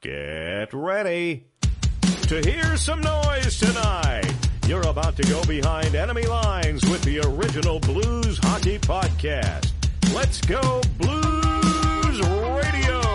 Get ready to hear some noise tonight. You're about to go behind enemy lines with the original Blues Hockey Podcast. Let's go Blues Radio.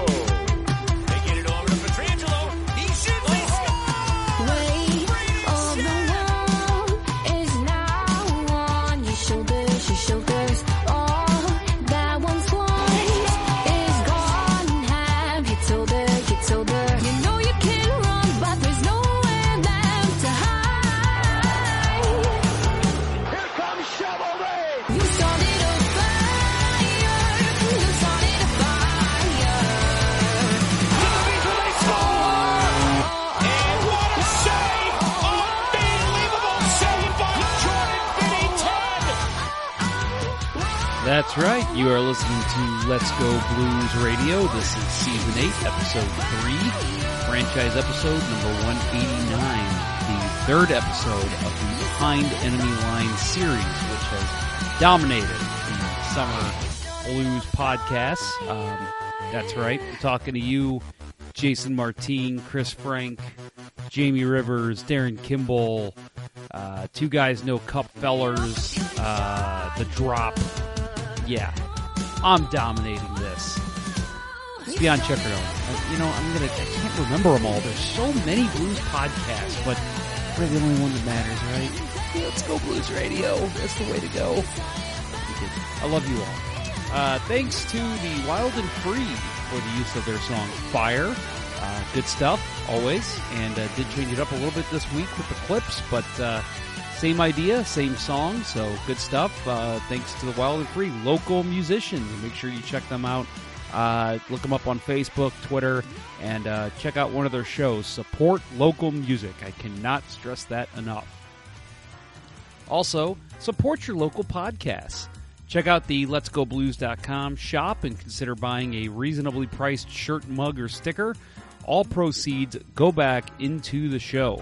That's right. You are listening to Let's Go Blues Radio. This is season 8, episode 3, franchise episode number 189, the third episode of the Behind Enemy Line series, which has dominated the summer blues podcasts. Um, that's right. We're talking to you, Jason Martine, Chris Frank, Jamie Rivers, Darren Kimball, uh, two guys, no cup fellers, uh, the drop. Yeah, I'm dominating this. It's beyond checker out. Uh, You know, I'm gonna. I can't remember them all. There's so many blues podcasts, but we're the only one that matters, right? Yeah, let's go Blues Radio. That's the way to go. I love you all. Uh, thanks to the Wild and Free for the use of their song Fire. Uh, good stuff, always. And uh, did change it up a little bit this week with the clips, but uh, same idea, same song, so good stuff. Uh, thanks to the Wild and Free, local musicians. Make sure you check them out. Uh, look them up on Facebook, Twitter, and uh, check out one of their shows. Support local music. I cannot stress that enough. Also, support your local podcasts. Check out the letsgoblues.com shop and consider buying a reasonably priced shirt, mug, or sticker. All proceeds go back into the show.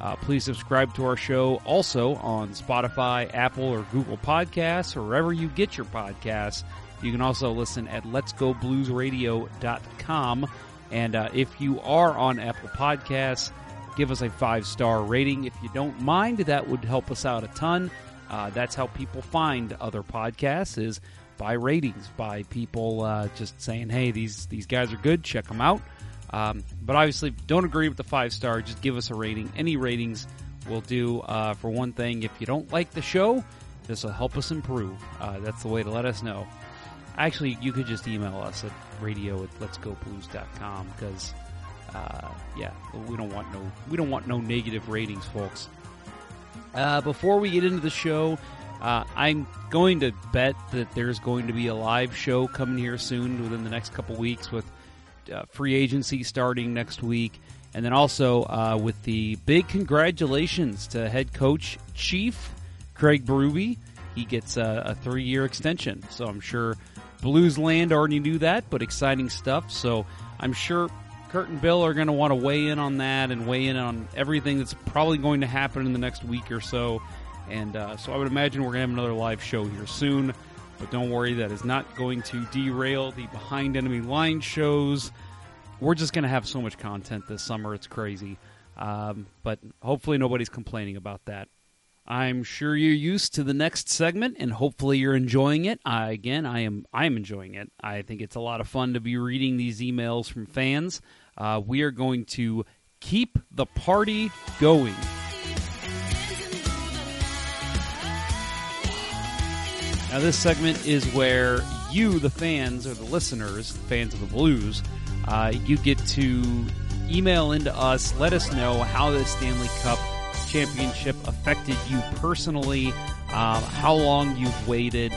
Uh, please subscribe to our show also on Spotify, Apple, or Google Podcasts, or wherever you get your podcasts. You can also listen at letsgobluesradio.com. And uh, if you are on Apple Podcasts, give us a five star rating. If you don't mind, that would help us out a ton. Uh, that's how people find other podcasts is by ratings, by people uh, just saying, "Hey, these these guys are good. Check them out." Um, but obviously, don't agree with the five star. Just give us a rating. Any ratings will do. Uh, for one thing, if you don't like the show, this will help us improve. Uh, that's the way to let us know. Actually, you could just email us at radio at letsgoblues.com because, uh, yeah, we don't want no we don't want no negative ratings, folks. Uh, before we get into the show, uh, I'm going to bet that there's going to be a live show coming here soon within the next couple weeks with uh, free agency starting next week. And then also uh, with the big congratulations to head coach Chief Craig Berube. He gets a, a three year extension. So I'm sure Blues Land already knew that, but exciting stuff. So I'm sure Kurt and Bill are going to want to weigh in on that and weigh in on everything that's probably going to happen in the next week or so. And uh, so I would imagine we're going to have another live show here soon. But don't worry, that is not going to derail the behind enemy line shows. We're just going to have so much content this summer. It's crazy. Um, but hopefully nobody's complaining about that. I'm sure you're used to the next segment, and hopefully you're enjoying it. I, again, I am. I am enjoying it. I think it's a lot of fun to be reading these emails from fans. Uh, we are going to keep the party going. Now, this segment is where you, the fans, or the listeners, fans of the blues, uh, you get to email into us, let us know how the Stanley Cup championship affected you personally, uh, how long you've waited,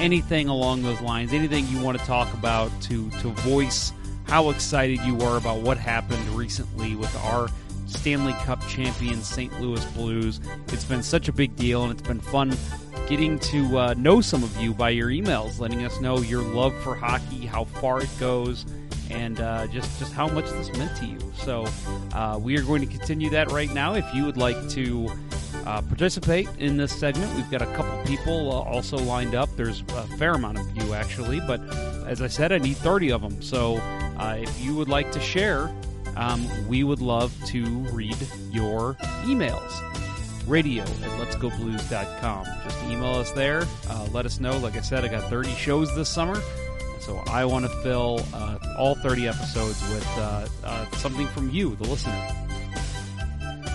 anything along those lines, anything you want to talk about to, to voice how excited you are about what happened recently with our Stanley Cup champion St. Louis Blues. It's been such a big deal, and it's been fun getting to uh, know some of you by your emails, letting us know your love for hockey, how far it goes, and uh, just just how much this meant to you. So uh, we are going to continue that right now. If you would like to uh, participate in this segment, we've got a couple people uh, also lined up. There's a fair amount of you actually, but as I said, I need 30 of them. So uh, if you would like to share um, we would love to read your emails. Radio at letsgoblues.com. Just email us there. Uh, let us know. Like I said, I got 30 shows this summer. So I want to fill uh, all 30 episodes with uh, uh, something from you, the listener.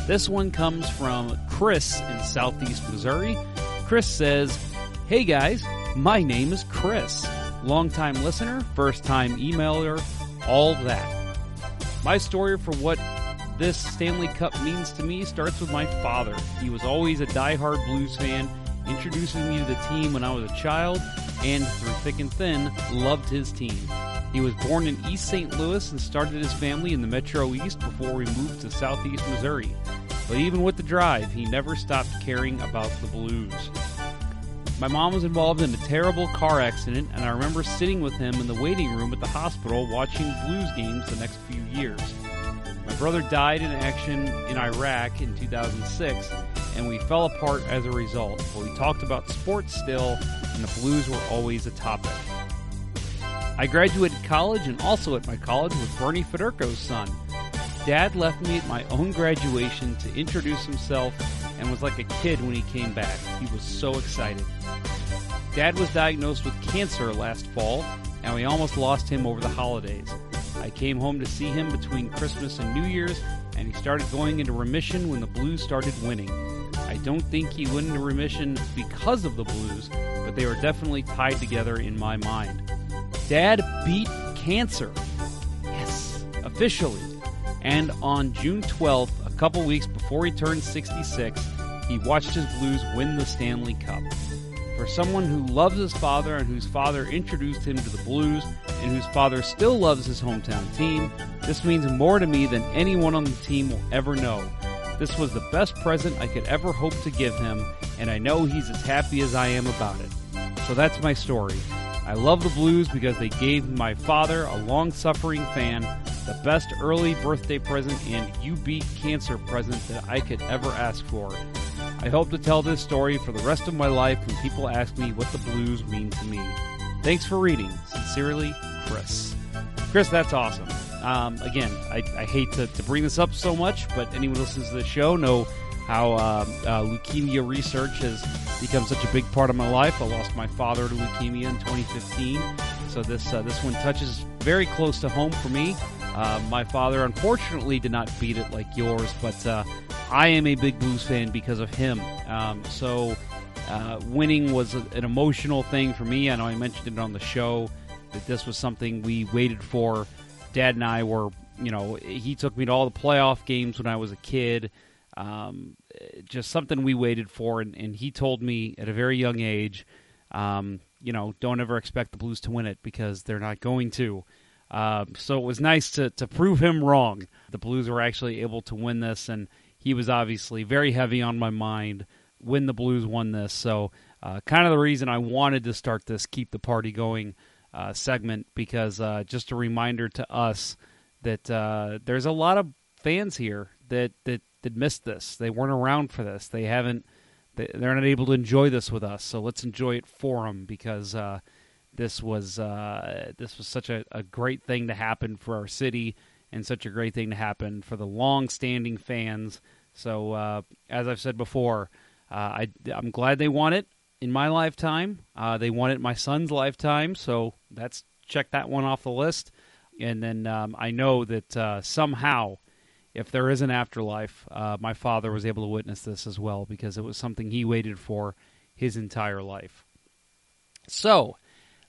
This one comes from Chris in Southeast Missouri. Chris says, Hey guys, my name is Chris. Longtime listener, first time emailer, all that. My story for what this Stanley Cup means to me starts with my father. He was always a die-hard Blues fan, introducing me to the team when I was a child, and through thick and thin, loved his team. He was born in East St. Louis and started his family in the Metro East before we moved to Southeast Missouri. But even with the drive, he never stopped caring about the Blues. My mom was involved in a terrible car accident, and I remember sitting with him in the waiting room at the hospital watching Blues games the next few years. My brother died in action in Iraq in 2006, and we fell apart as a result. But we talked about sports still, and the Blues were always a topic. I graduated college and also at my college with Bernie Federko's son. Dad left me at my own graduation to introduce himself and was like a kid when he came back. He was so excited. Dad was diagnosed with cancer last fall, and we almost lost him over the holidays. I came home to see him between Christmas and New Year's, and he started going into remission when the Blues started winning. I don't think he went into remission because of the Blues, but they were definitely tied together in my mind. Dad beat cancer. Yes, officially. And on June 12th, a couple weeks before he turned 66, he watched his Blues win the Stanley Cup. For someone who loves his father and whose father introduced him to the Blues and whose father still loves his hometown team, this means more to me than anyone on the team will ever know. This was the best present I could ever hope to give him, and I know he's as happy as I am about it. So that's my story. I love the Blues because they gave my father, a long suffering fan, the best early birthday present and you beat cancer present that I could ever ask for. I hope to tell this story for the rest of my life when people ask me what the Blues mean to me. Thanks for reading. Sincerely, Chris. Chris, that's awesome. Um, again, I, I hate to, to bring this up so much, but anyone who listens to the show know how uh, uh, leukemia research has become such a big part of my life. I lost my father to leukemia in 2015, so this uh, this one touches very close to home for me. Uh, my father, unfortunately, did not beat it like yours, but uh, I am a big Blues fan because of him. Um, so uh, winning was a, an emotional thing for me. I know I mentioned it on the show that this was something we waited for. Dad and I were, you know, he took me to all the playoff games when I was a kid. Um, just something we waited for, and, and he told me at a very young age, um, you know, don't ever expect the Blues to win it because they're not going to. Um, so it was nice to, to prove him wrong. The Blues were actually able to win this, and he was obviously very heavy on my mind when the Blues won this. So, uh, kind of the reason I wanted to start this Keep the Party Going uh, segment because uh, just a reminder to us that uh, there's a lot of fans here that, that, that missed this. They weren't around for this. They haven't, they, they're not able to enjoy this with us. So let's enjoy it for them because uh, this was uh, this was such a, a great thing to happen for our city and such a great thing to happen for the long-standing fans. So uh, as I've said before, uh, I, I'm glad they won it in my lifetime. Uh, they won it my son's lifetime, so that's check that one off the list. And then um, I know that uh, somehow, if there is an afterlife, uh, my father was able to witness this as well because it was something he waited for his entire life. So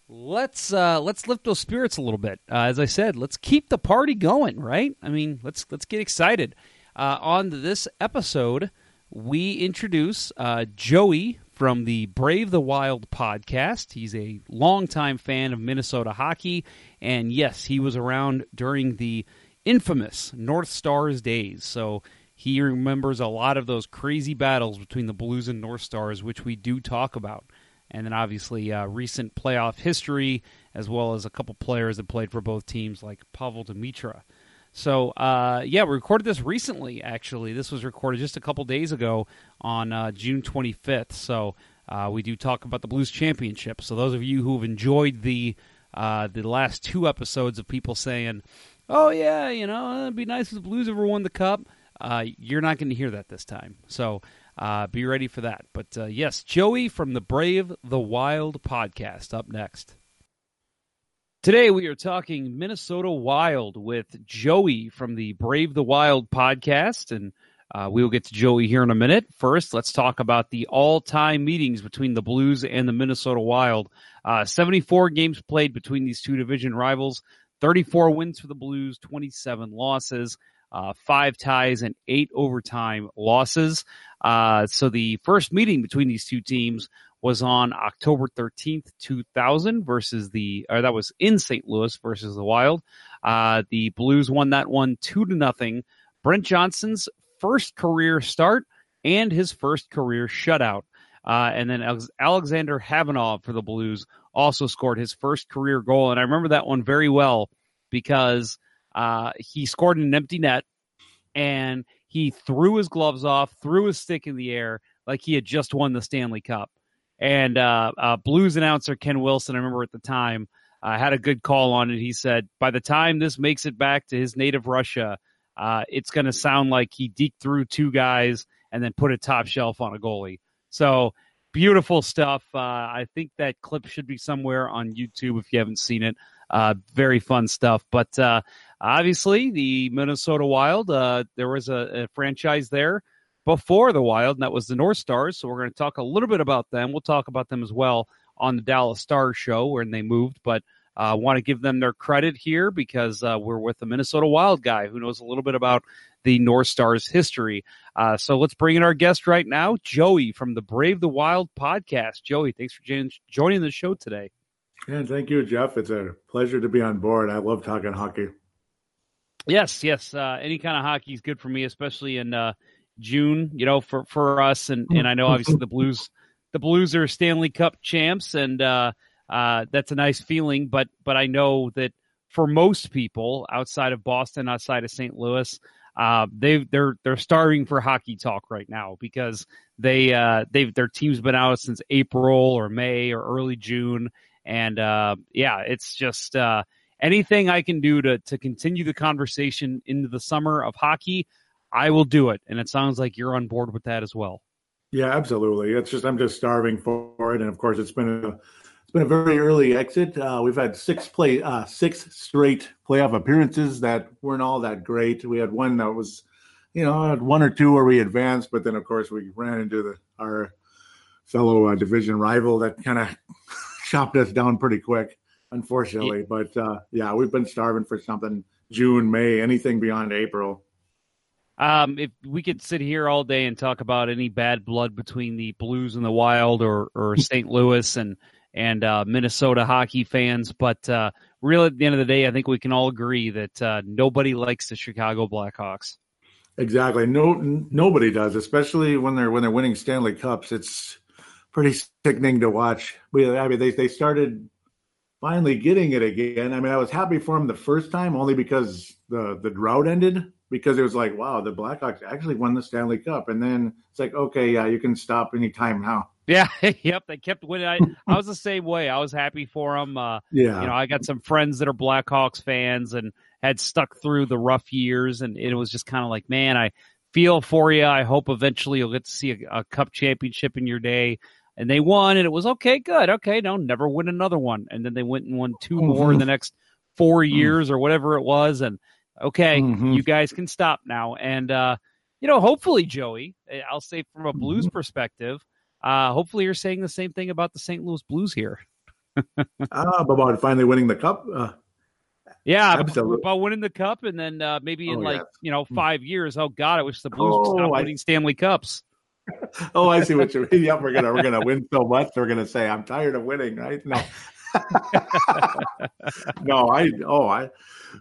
let's uh, let's lift those spirits a little bit. Uh, as I said, let's keep the party going, right? I mean, let's let's get excited. Uh, on this episode, we introduce Joey from the Brave the Wild podcast. He's a longtime fan of Minnesota hockey, and yes, he was around during the infamous North Stars days. So he remembers a lot of those crazy battles between the Blues and North Stars, which we do talk about and then obviously uh, recent playoff history, as well as a couple players that played for both teams, like Pavel Demitra. So, uh, yeah, we recorded this recently, actually. This was recorded just a couple days ago on uh, June 25th. So, uh, we do talk about the Blues Championship. So, those of you who have enjoyed the uh, the last two episodes of people saying, oh yeah, you know, it'd be nice if the Blues ever won the cup. Uh, you're not going to hear that this time. So uh, be ready for that. But yes, Joey from the Brave the Wild podcast up next. Today we are talking Minnesota Wild with Joey from the Brave the Wild podcast, and uh, we will get to Joey here in a minute. First, let's talk about the all-time meetings between the Blues and the Minnesota Wild. Uh, 74 games played between these two division rivals. 34 wins for the Blues, 27 losses, uh, five ties, and eight overtime losses. Uh, so the first meeting between these two teams was on October 13th, 2000 versus the, or that was in St. Louis versus the Wild. Uh, the Blues won that one two to nothing. Brent Johnson's first career start and his first career shutout. Uh, and then Alexander Khavanov for the Blues also scored his first career goal. And I remember that one very well because uh, he scored in an empty net and he threw his gloves off, threw his stick in the air like he had just won the Stanley Cup. And uh, uh, Blues announcer Ken Wilson, I remember at the time, uh, had a good call on it. He said, by the time this makes it back to his native Russia, uh, it's going to sound like he deked through two guys and then put a top shelf on a goalie. So beautiful stuff. Uh, I think that clip should be somewhere on YouTube if you haven't seen it. Uh, very fun stuff. But obviously, the Minnesota Wild, there was a, a franchise there before the Wild, and that was the North Stars. So we're going to talk a little bit about them. We'll talk about them as well on the Dallas Stars show when they moved. But I uh, want to give them their credit here because uh, we're with the Minnesota Wild guy who knows a little bit about the North Stars history. Uh, so let's bring in our guest right now, Joey from the Brave the Wild podcast. Joey, thanks for joining the show today. Yeah, thank you, Jeff. It's a pleasure to be on board. I love talking hockey. Yes, yes. Uh, any kind of hockey is good for me, especially in uh, June. You know, for for us, and and I know obviously the Blues, the Blues are Stanley Cup champs, and uh, uh, that's a nice feeling. But but I know that for most people outside of Boston, outside of St. Louis, uh, they they're they're starving for hockey talk right now because they uh, they their team's been out since April or May or early June, and uh, yeah, it's just uh, anything I can do to to continue the conversation into the summer of hockey. I will do it, and it sounds like you're on board with that as well. Yeah, absolutely. It's just I'm just starving for it, and of course it's been a it's been a very early exit. Uh, we've had six play uh, six straight playoff appearances that weren't all that great. We had one that was, you know, one or two where we advanced, but then of course we ran into the our fellow uh, division rival that kind of chopped us down pretty quick, unfortunately. Yeah. But uh, yeah, we've been starving for something June, May, anything beyond April. Um, if we could sit here all day and talk about any bad blood between the Blues and the Wild, or or St. Louis and and uh, Minnesota hockey fans, but uh, really at the end of the day, I think we can all agree that uh, nobody likes the Chicago Blackhawks. Exactly. No, nobody does, especially when they're when they're winning Stanley Cups. It's pretty sickening to watch. We, I mean, they they started finally getting it again. I mean, I was happy for them the first time only because the the drought ended because it was like, wow, the Blackhawks actually won the Stanley Cup. And then it's like, okay, yeah, you can stop anytime now. Yeah, yep, they kept winning. I, I was the same way. I was happy for them. Uh, yeah, you know, I got some friends that are Blackhawks fans and had stuck through the rough years, and it was just kind of like, man, I feel for you. I hope eventually you'll get to see a, a cup championship in your day. And they won, and it was okay, good, okay, no, never win another one. And then they went and won 2 mm-hmm. more in the next four years or whatever it was, and okay, mm-hmm. you guys can stop now. And, uh, you know, hopefully, Joey, I'll say from a Blues mm-hmm. perspective, uh, hopefully you're saying the same thing about the St. Louis Blues here. uh, about finally winning the cup. Uh, yeah, absolutely. about winning the cup, and then uh, maybe in oh, like yes. you know mm. five years. Oh God, I wish the Blues oh, stop winning Stanley Cups. oh, I see what you mean. Yep, we're gonna we're gonna win so much. We're gonna say I'm tired of winning, right? No, no, I oh I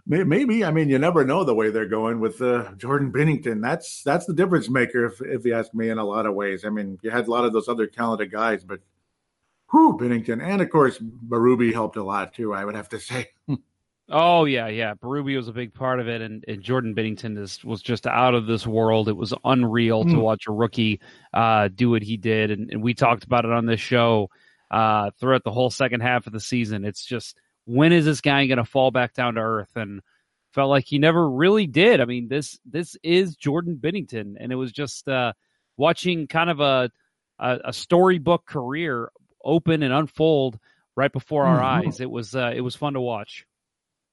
maybe I mean you never know the way they're going with uh, Jordan Binnington. That's that's the difference maker if if you ask me in a lot of ways. I mean you had a lot of those other talented guys, but who Binnington and of course Berube helped a lot too. I would have to say. Oh yeah, yeah. Berube was a big part of it, and, and Jordan Binnington is, was just out of this world. It was unreal mm. to watch a rookie uh, do what he did, and, and we talked about it on this show uh, throughout the whole second half of the season. It's just when is this guy going to fall back down to earth? And felt like he never really did. I mean, this this is Jordan Binnington, and it was just uh, watching kind of a, a a storybook career open and unfold right before our Mhm. eyes. It was uh, it was fun to watch.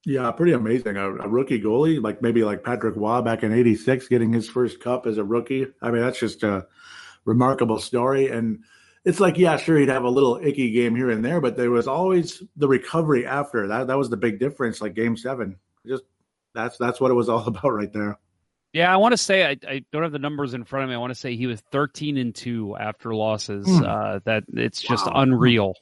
Yeah, pretty amazing. A, a rookie goalie, like maybe like Patrick Roy back in '86, getting his first cup as a rookie. I mean, that's just a remarkable story. And it's like, yeah, sure, he'd have a little icky game here and there, but there was always the recovery after that. That was the big difference. Like Game Seven, just that's that's what it was all about right there. Yeah, I want to say I, I don't have the numbers in front of me. I want to say he was 13 and two after losses. Hmm. Uh, that it's just Wow. unreal.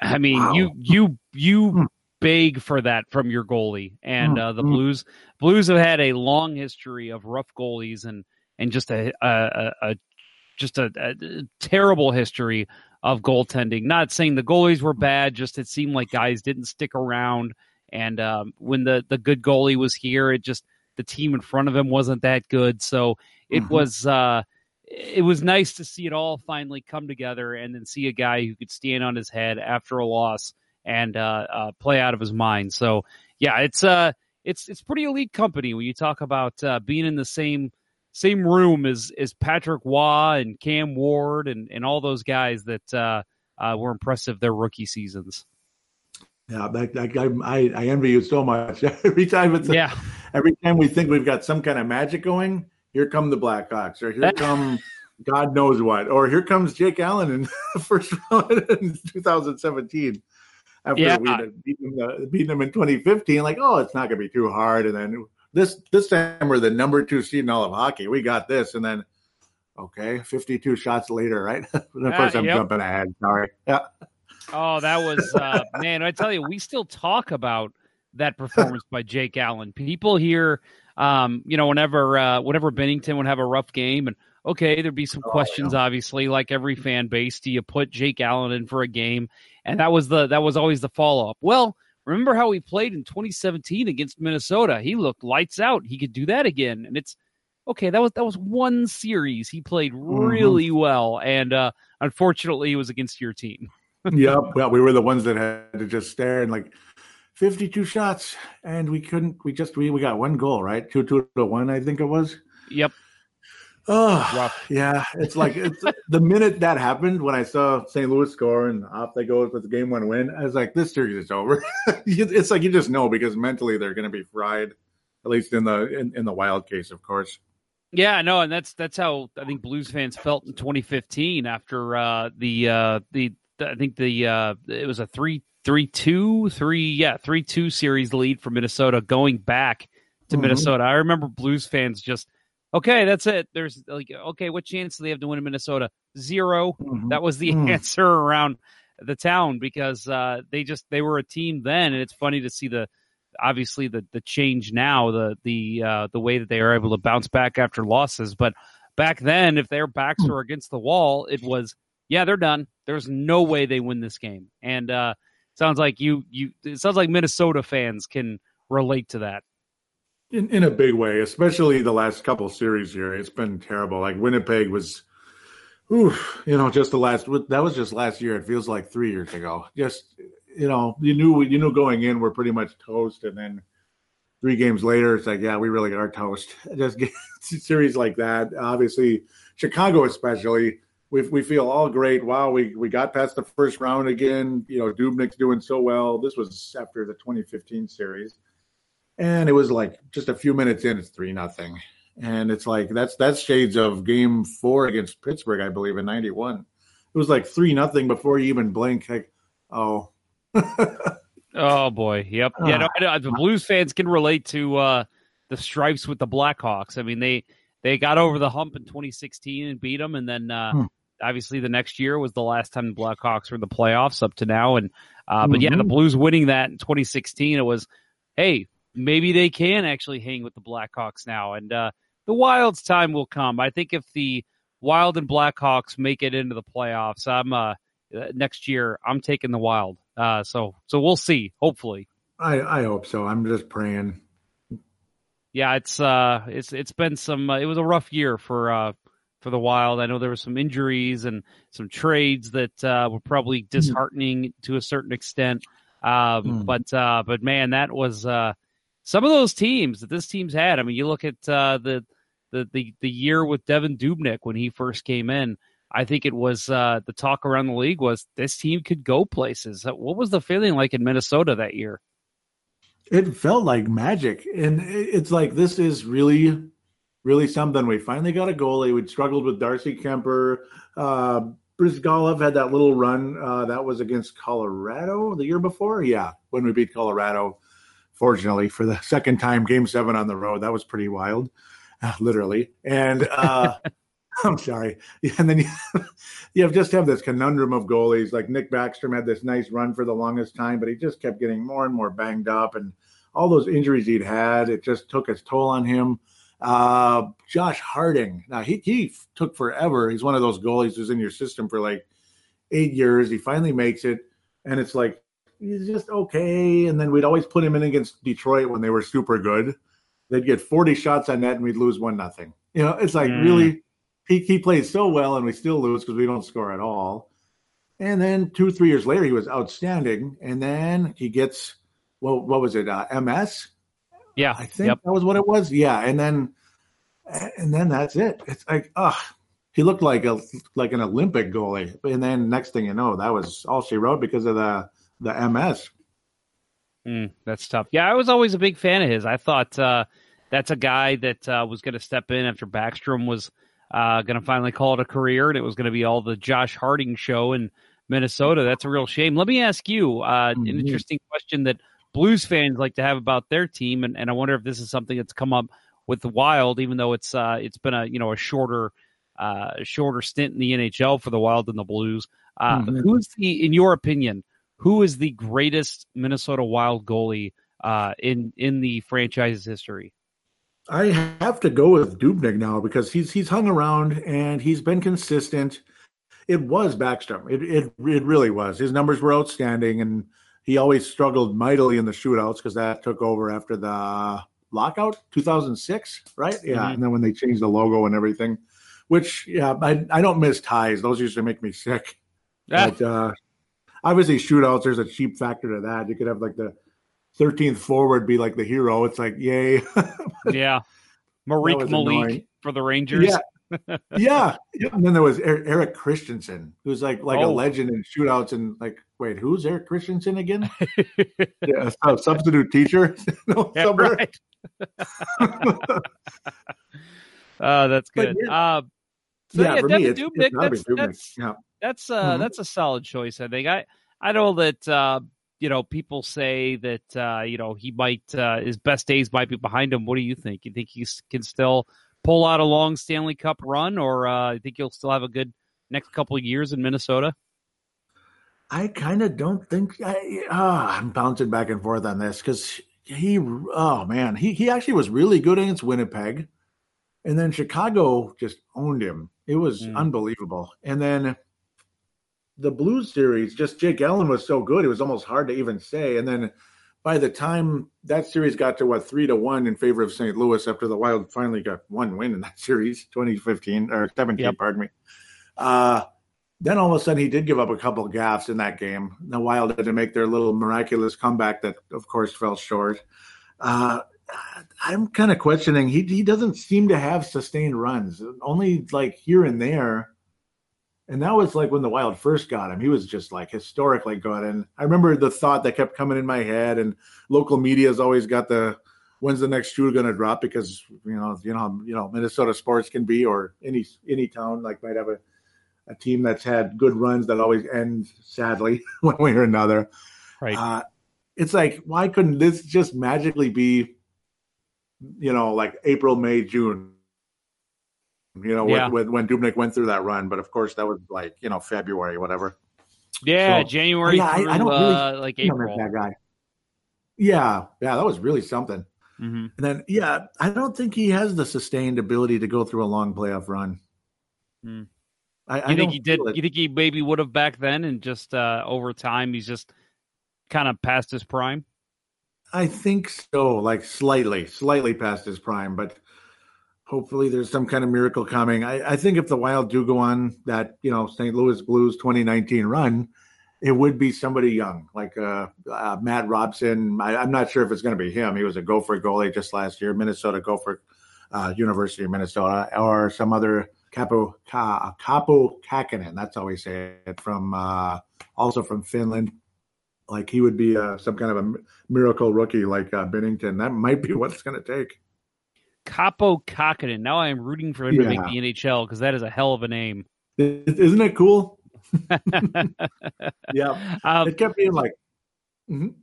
I mean, Wow. you you you Hmm. beg for that from your goalie, and Hmm. uh, the Hmm. Blues Blues have had a long history of rough goalies and and just a, a, a just a, a terrible history of goaltending. Not saying the goalies were bad, just it seemed like guys didn't stick around. And um, when the the good goalie was here, it just the team in front of him wasn't that good. So it Mhm. was uh, it was nice to see it all finally come together, and then see a guy who could stand on his head after a loss and uh, uh, play out of his mind. So yeah, it's uh it's it's pretty elite company when you talk about uh, being in the same same room as as Patrick Roy and Cam Ward and and all those guys that uh, uh, were impressive their rookie seasons. Yeah, that, I, I envy you so much. every time it's Yeah, every time we think we've got some kind of magic going, here come the Blackhawks, or here come God knows what, or here comes Jake Allen in the first round in 2017. After Yeah. we beaten them, uh, beaten them in 2015, like, oh, it's not going to be too hard. And then this this time we're the number two seed in all of hockey. We got this, and then okay, 52 shots later, right? of course, I'm yep. jumping ahead. Sorry. Yeah. Oh, that was uh, man! I tell you, we still talk about that performance by Jake Allen. People here, um, you know, whenever uh, whenever Binnington would have a rough game, and okay, there'd be some Oh, questions. Obviously, like every fan base, do you put Jake Allen in for a game? And that was the that was always the follow up. Well, remember how he played in 2017 against Minnesota? He looked lights out. He could do that again, and it's okay. That was that was one series. He played really well, and uh, unfortunately, it was against your team. yep. Well, we were the ones that had to just stare and like 52 shots, and we couldn't. We just we, we got one goal, right? Two two to one, I think it was. Yep. Oh, Rough. yeah. It's like it's the minute that happened when I saw St. Louis score and off they go with the game one win. I was like, this series is over. it's like you just know because mentally they're going to be fried, at least in the in, in the wild case, of course. Yeah, no, and that's that's how I think Blues fans felt in 2015 after uh, the uh, the I think the uh, it was a three three two three yeah three two series lead for Minnesota going back to Mhm. Minnesota. I remember Blues fans just okay, that's it. There's like okay, what chance do they have to win in Minnesota? Zero. Mhm. That was the Mm. answer around the town because uh, they just they were a team then, and it's funny to see the obviously the the change now, the the uh, the way that they are able to bounce back after losses. But back then, if their backs Hmm. were against the wall, it was yeah, they're done. There's no way they win this game, and uh, sounds like you you it sounds like Minnesota fans can relate to that. In, in a big way, especially the last couple series here. It's been terrible. Like Winnipeg was, you know, just the last that was just last year. It feels like three years ago. Just you know, you knew you knew going in we're pretty much toast, and then three games later, it's like, yeah, we really are toast. Just series like that. Obviously, Chicago especially. We, we feel all great. Wow, we, we got past the first round again. You know, Dubnyk's doing so well. This was after the 2015 series and it was like just a few minutes in, it's three nothing, and it's like that's that's shades of Game Four against Pittsburgh, I believe, in '91. It was like three nothing before you even blink. Like, oh, Oh boy, yep. Yeah, no, I the Blues fans can relate to uh, the stripes with the Blackhawks. I mean, they they got over the hump in 2016 and beat them, and then uh, Hmm. obviously the next year was the last time the Blackhawks were in the playoffs up to now. And uh, but yeah, the. Blues winning that in 2016, it was hey, maybe they can actually hang with the Blackhawks now, and uh, the Wild's time will come. I think if the Wild and Blackhawks make it into the playoffs, I'm uh, uh, next year. I'm taking the Wild. Uh, so so we'll see. Hopefully. I I hope so. I'm just praying. yeah, it's uh, it's it's been some. Uh, it was a rough year for uh, for the Wild. I know there were some injuries and some trades that uh, were probably disheartening to a certain extent. Um, Mm. But uh, but man, that was uh, some of those teams that this team's had. I mean, you look at uh, the, the the the year with Devan Dubnyk when he first came in. I think it was uh, the talk around the league was this team could go places. What was the feeling like in Minnesota that year? It felt like magic, and it's like this is really, really something. We finally got a goalie. We struggled with Darcy Kuemper. Uh, Bryzgalov had that little run uh, that was against Colorado the year before. Yeah, when we beat Colorado, fortunately for the second time, Game Seven on the road. That was pretty wild, uh, literally. And uh, I'm sorry. And then you, you have just have this conundrum of goalies. Like Nick Backstrom had this nice run for the longest time, but he just kept getting more and more banged up, and all those injuries he'd had, it just took its toll on him. Uh, Josh Harding. Now he he took forever. He's one of those goalies who's in your system for like eight years. He finally makes it, and it's like he's just okay. And then we'd always put him in against Detroit when they were super good. They'd get 40 shots on net and we'd lose one nothing. You know, it's like Mm. really he, he plays so well and we still lose because we don't score at all. And then two, three years later, he was outstanding. And then he gets well, what was it? Uh, MS, Yeah, I think yep. that was what it was. Yeah, and then and then that's it. It's like, ah, he looked like a like an Olympic goalie. And then next thing you know, that was all she wrote because of the the MS. Mm, that's tough. Yeah, I was always a big fan of his. I thought uh, that's a guy that uh, was going to step in after Backstrom was uh, going to finally call it a career, and it was going to be all the Josh Harding show in Minnesota. That's a real shame. Let me ask you uh, an Mhm. interesting question that Blues fans like to have about their team, and, and I wonder if this is something that's come up with the Wild, even though it's uh, it's been a you know a shorter uh, shorter stint in the NHL for the Wild than the Blues. Uh, Mhm. Who's the, in your opinion, who is the greatest Minnesota Wild goalie uh, in in the franchise's history? I have to go with Dubnyk now because he's he's hung around and he's been consistent. It was Backstrom. It it it really was. His numbers were outstanding, and he always struggled mightily in the shootouts because that took over after the lockout, two thousand six, right? Yeah, Mhm. and then when they changed the logo and everything, which yeah, I I don't miss ties. Those usually make me sick. Ah, But uh, obviously, shootouts. There's a cheap factor to that. You could have like the 13th forward be like the hero. It's like yay. yeah, Marek Malik annoying. for the Rangers. Yeah. yeah. yeah. And then there was Er- Erik Christensen, who's like like a Oh. legend in shootouts. And like, wait, who's Erik Christensen again? yeah, a substitute teacher. no, Yeah, right. Oh, that's good. yeah. Uh, so yeah, for Devan me, it's, Dubnyk, it's that's, that's yeah. That's uh Mhm. that's a solid choice, I think. I I know that uh you know people say that uh you know he might uh his best days might be behind him. What do you think? You think he can still pull out a long Stanley Cup run or uh you think he'll still have a good next couple of years in Minnesota? I kind of don't think I, ah, I'm bouncing back and forth on this because he, oh man, he he actually was really good against Winnipeg, and then Chicago just owned him. It was Mm. unbelievable. And then the Blues series, just Jake Allen was so good, it was almost hard to even say. And then by the time that series got to what three to one in favor of St. Louis, after the Wild finally got one win in that series, 2015 or 17, Yep. pardon me. Uh, then all of a sudden he did give up a couple of gaffes in that game. The Wild had to make their little miraculous comeback that, of course, fell short. Uh, I'm kind of questioning. He he doesn't seem to have sustained runs, only like here and there. And that was like when the Wild first got him. He was just like historically good. And I remember the thought that kept coming in my head. And local media's always got the when's the next shoe going to drop because you know you know you know Minnesota sports can be or any any town like might have a a team that's had good runs that always end sadly one way or another. Right. Uh, it's like, why couldn't this just magically be, you know, like April, May, June? You know, Yeah. when, Dubnyk went through that run, but of course that was like you know February, whatever. yeah, so- January Yeah, I- through I don't really uh, like April. that guy. Yeah, yeah, that was really something. hmm And then, yeah, I don't think he has the sustained ability to go through a long playoff run. Hmm. I, I You think he did? it. You think he maybe would have back then, and just uh over time he's just kind of past his prime? I think so, like slightly, slightly past his prime, but hopefully there's some kind of miracle coming. I, I think if the Wild do go on that, you know, St. Louis Blues 2019 run, it would be somebody young, like uh, uh, Matt Robson. I, I'm not sure if it's going to be him. He was a Gopher goalie just last year, Minnesota Gopher, uh, University of Minnesota, or some other Kaapo Ka, Kakinen. That's how we say it. From uh, also from Finland. Like he would be uh, some kind of a miracle rookie, like uh, Binnington. That might be what it's going to take. Kaapo Kakinen. Now I am rooting for him to make the NHL because that is a hell of a name. Isn't it cool? Yeah, um, it kept being like. Mhm.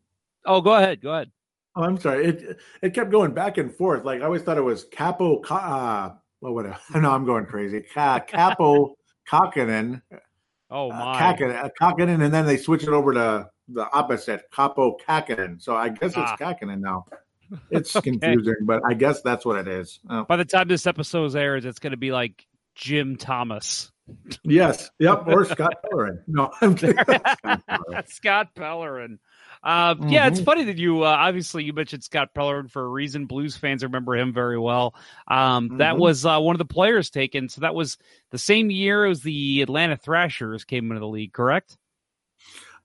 oh, go ahead. Go ahead. Oh, I'm sorry. It it kept going back and forth. Like I always thought it was Kaapo. Ka- Uh, well, whatever. No, I'm going crazy. Kaapo Kakinen, Oh uh, my. Kakinen, uh, Kakinen, and then they switch it over to the opposite, Kaapo Kakinen. So I guess it's Ah. Kakinen now. It's confusing, but I guess that's what it is. Oh, By the time this episode airs, it's going to be like Jim Thomas. yes. Yep. Or Scott Pellerin. No, I'm kidding. Scott Pellerin. Scott Pellerin. Uh, Yeah, it's Mhm. funny that you uh, obviously you mentioned Scott Pellerin for a reason. Blues fans remember him very well. Um, That Mhm. was uh, one of the players taken. So that was the same year as the Atlanta Thrashers came into the league, correct?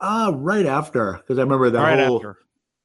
Uh, right after, because I remember that right whole. after.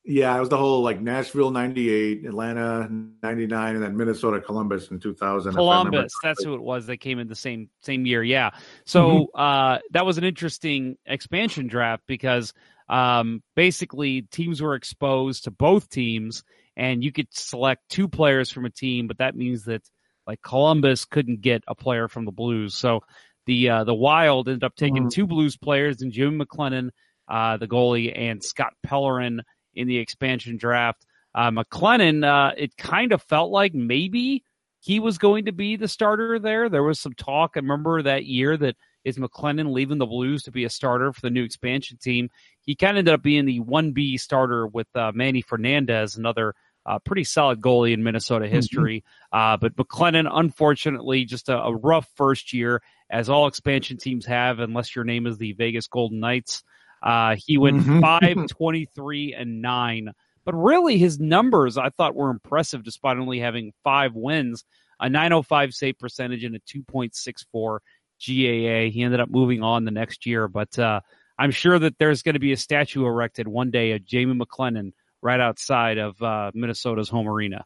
Yeah, it was the whole like Nashville '98, Atlanta '99, and then Minnesota Columbus in 2000. if I remember Columbus. That's who it was that came in the same same year. Yeah. So uh, that was an interesting expansion draft because um, basically teams were exposed to both teams, and you could select two players from a team, but that means that like Columbus couldn't get a player from the Blues. So the uh, the Wild ended up taking Mhm. two Blues players, and Jim McLennan, uh, the goalie, and Scott Pellerin in the expansion draft. Uh, McLennan, uh, it kind of felt like maybe he was going to be the starter there. There was some talk. I remember that year that is McLennan leaving the Blues to be a starter for the new expansion team. He kind of ended up being the 1B starter with uh, Manny Fernandez, another uh, pretty solid goalie in Minnesota history. Uh, but McLennan, unfortunately, just a, a rough first year, as all expansion teams have, unless your name is the Vegas Golden Knights. Uh, he went Mhm. five, twenty-three, and nine. But really, his numbers I thought were impressive, despite only having five wins, a 905 save percentage and a 2.64 GAA. He ended up moving on the next year, but uh, I'm sure that there's going to be a statue erected one day of Jamie McLennan right outside of uh, Minnesota's home arena.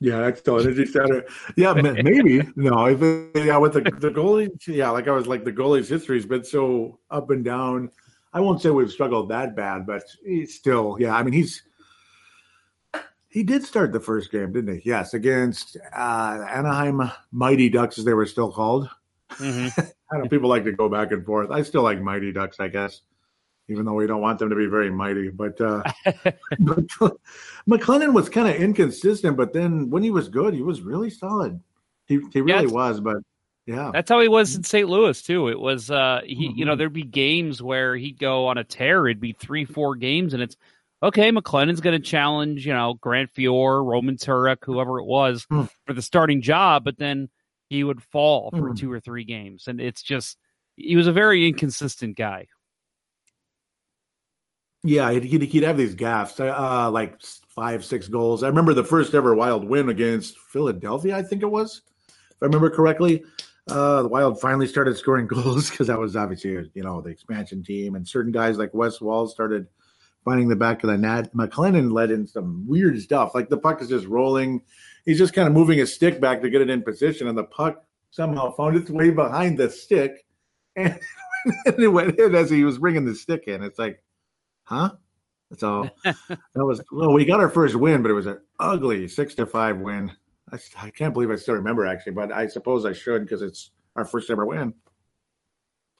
Yeah, Xcel Energy Center. Yeah, maybe. no, if it, yeah, with the the goalie, yeah, like I was like the goalie's history has been so up and down. I won't say we've struggled that bad, but he's still, yeah. I mean, he's he did start the first game, didn't he? Yes, against uh, Anaheim Mighty Ducks, as they were still called. Mm-hmm. I know people like to go back and forth. I still like Mighty Ducks, I guess, even though we don't want them to be very mighty. But, uh, but McLennan was kind of inconsistent, but then when he was good, he was really solid. He he really it's- was, but yeah, That's how he was in St. Louis too. It was uh he you know Mhm. there'd be games where he'd go on a tear. It'd be three four games, and it's okay. McLennan's going to challenge you know Grant Fuhr, Roman Turek, whoever it was Hmm. for the starting job, but then he would fall for Hmm. two or three games, and it's just he was a very inconsistent guy. yeah, he'd, he'd, he'd have these gaffes, uh, like five six goals. I remember the first ever Wild win against Philadelphia. I think it was, if I remember correctly. Uh, the Wild finally started scoring goals because that was obviously you know the expansion team, and certain guys like Wes Walz started finding the back of the net. McLennan led in some weird stuff, like the puck is just rolling. He's just kind of moving his stick back to get it in position, and the puck somehow found its way behind the stick, and, and it went in as he was bringing the stick in. It's like, huh? So that was well. We got our first win, but it was an ugly six to five win. I, I can't believe I still remember actually, but I suppose I should because it's our first ever win.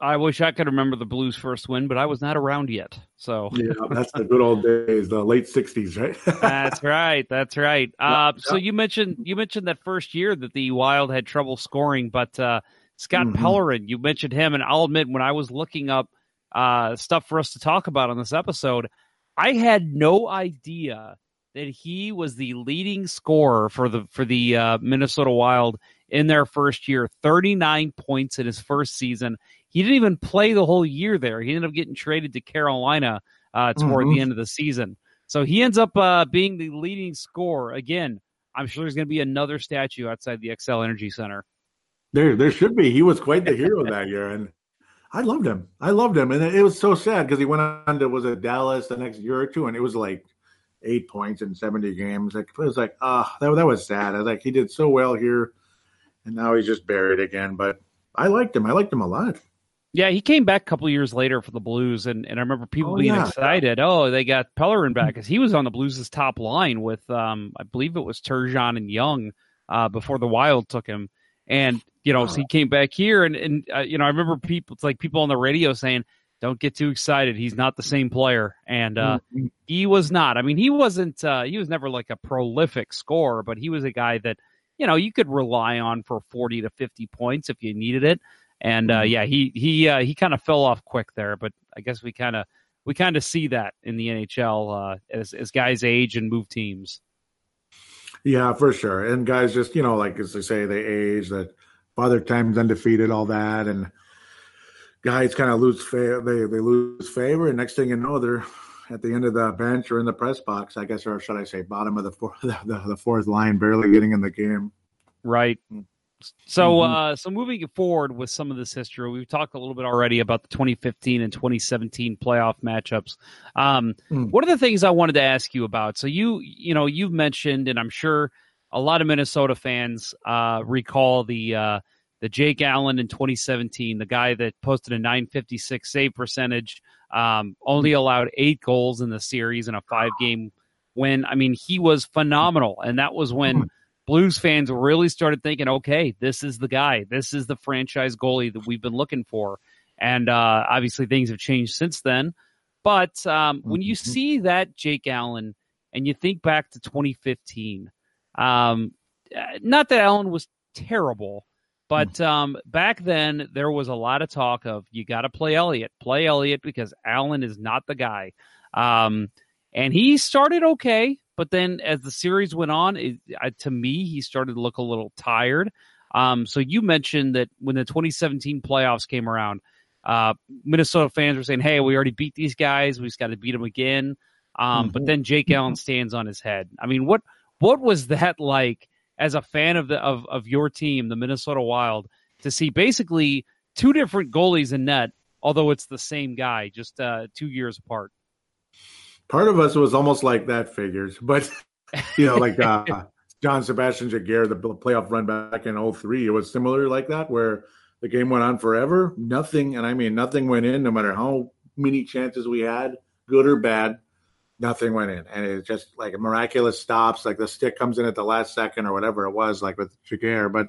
I wish I could remember the Blues' first win, but I was not around yet. So Yeah, that's the good old days, the late '60s, right? That's right. That's right. Uh, Yeah, So you mentioned you mentioned that first year that the Wild had trouble scoring, but uh, Scott Mhm. Pellerin, you mentioned him, and I'll admit when I was looking up uh, stuff for us to talk about on this episode, I had no idea that he was the leading scorer for the for the uh, Minnesota Wild in their first year. Thirty nine points in his first season. He didn't even play the whole year there. He ended up getting traded to Carolina uh, toward Mhm. the end of the season. So he ends up uh, being the leading scorer again. I'm sure there's going to be another statue outside the Xcel Energy Center. There, there should be. He was quite the hero that year, and I loved him. I loved him, and it was so sad because he went on to was it Dallas the next year or two, and it was like eight points in seventy games. Like it was like ah, that that was sad. I was like he did so well here, and now he's just buried again. But I liked him. I liked him a lot. Yeah, he came back a couple years later for the Blues, and, and I remember people Oh, being yeah. excited. Oh, they got Pellerin back because he was on the Blues' top line with, um, I believe it was Turgeon and Young uh, before the Wild took him. And, you know, so he came back here, and, and uh, you know, I remember people, it's like people on the radio saying, don't get too excited. He's not the same player. And uh, Mhm. he was not. I mean, he wasn't, uh, he was never like a prolific scorer, but he was a guy that, you know, you could rely on for 40 to 50 points if you needed it. And uh, yeah, he he uh, he kind of fell off quick there, but I guess we kind of we kind of see that in the NHL uh, as as guys age and move teams. Yeah, for sure. And guys just, you know, like as they say, they age, that father time's undefeated, all that. And guys kind of lose fa- they they lose favor. And next thing you know, they're at the end of the bench or in the press box, I guess, or should I say bottom of the fourth the, the, the fourth line, barely getting in the game. Right. So, Mhm. uh, so moving forward with some of this history, we've talked a little bit already about the 2015 and 2017 playoff matchups. Um, Mm. One of the things I wanted to ask you about, so you, you know, you've mentioned, and I'm sure a lot of Minnesota fans uh, recall the uh, the Jake Allen in 2017, the guy that posted a 956 save percentage, um, only allowed eight goals in the series in a five game win. I mean, he was phenomenal, and that was when. Blues fans really started thinking, okay, this is the guy. This is the franchise goalie that we've been looking for. And uh, obviously, things have changed since then. But um, when you Mhm. see that Jake Allen and you think back to 2015, um, uh, not that Allen was terrible, but um, back then there was a lot of talk of you got to play Elliott, play Elliott because Allen is not the guy. Um, and he started okay, but then as the series went on, it, uh, to me, he started to look a little tired. Um, so you mentioned that when the 2017 playoffs came around, uh, Minnesota fans were saying, "Hey, we already beat these guys. We just got to beat them again." Um, But Mhm. then Jake Allen stands on his head. I mean, what what was that like as a fan of the of of your team, the Minnesota Wild, to see basically two different goalies in net, although it's the same guy, just uh, two years apart? Part of us was almost like that figures, but you know, like uh, John Sebastian Giguere, the playoff run back in 03, it was similar like that, where the game went on forever. Nothing, and I mean nothing went in, no matter how many chances we had, good or bad, nothing went in. And it's just like a miraculous stops, like the stick comes in at the last second or whatever it was, like with Giguere. But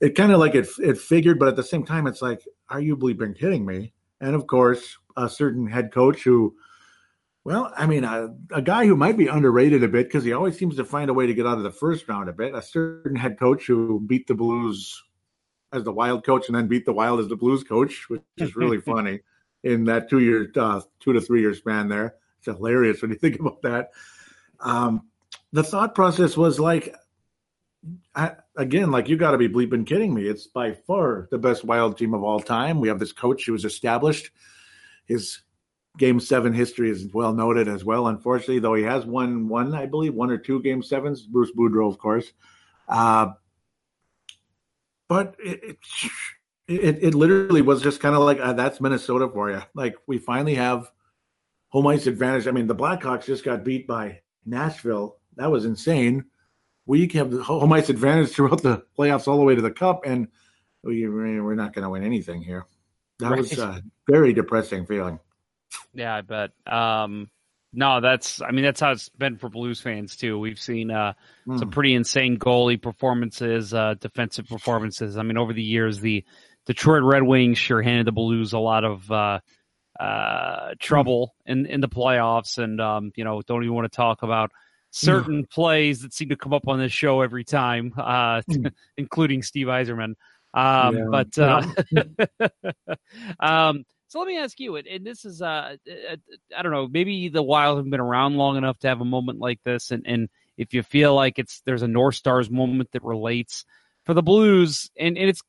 it kind of like it it figured, but at the same time, it's like, are you bleeping kidding me? And of course, a certain head coach who well, I mean, a, a guy who might be underrated a bit because he always seems to find a way to get out of the first round a bit. A certain head coach who beat the Blues as the Wild coach and then beat the Wild as the Blues coach, which is really funny in that two year, uh, two to three year span there. Hilarious when you think about that. Um, the thought process was like, I, again, like you got to be bleeping kidding me. It's by far the best Wild team of all time. We have this coach who was established. His game seven history is well noted as well. Unfortunately, though he has won one, I believe, one or two game sevens. Bruce Boudreau, of course. Uh, but it, it, it, it literally was just kind of like uh, that's Minnesota for you. Like we finally have home ice advantage. I mean, the Blackhawks just got beat by Nashville. That was insane. We have the home ice advantage throughout the playoffs all the way to the cup, and we, we're not going to win anything here. That was a very depressing feeling. Yeah, I bet. Um, no, that's. I mean, that's how it's been for Blues fans too. We've seen uh, some Mm. pretty insane goalie performances, uh, defensive performances. I mean, over the years, the Detroit Red Wings sure handed the Blues a lot of uh, uh, trouble in in the playoffs, and um, you know, don't even want to talk about certain plays that seem to come up on this show every time, uh, Mm. including Steve Yzerman. Um, Yeah. But uh, um, so let me ask you, and, and this is uh, uh, I don't know, maybe the Wild have been around long enough to have a moment like this, and and if you feel like it's there's a North Stars moment that relates for the Blues, and, and it's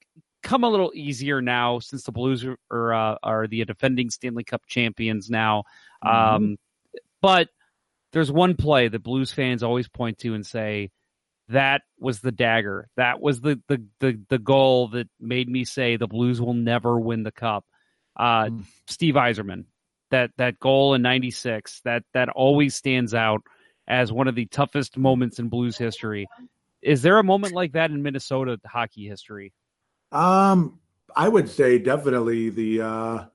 come a little easier now since the Blues are are, uh, are the defending Stanley Cup champions now. Um, but there's one play that Blues fans always point to and say that was the dagger. That was the the the, the goal that made me say the Blues will never win the cup. Uh, Mm. Steve Yzerman, that that goal in '96, that that always stands out as one of the toughest moments in Blues history. Is there a moment like that in Minnesota hockey history? Um, I would say definitely the uh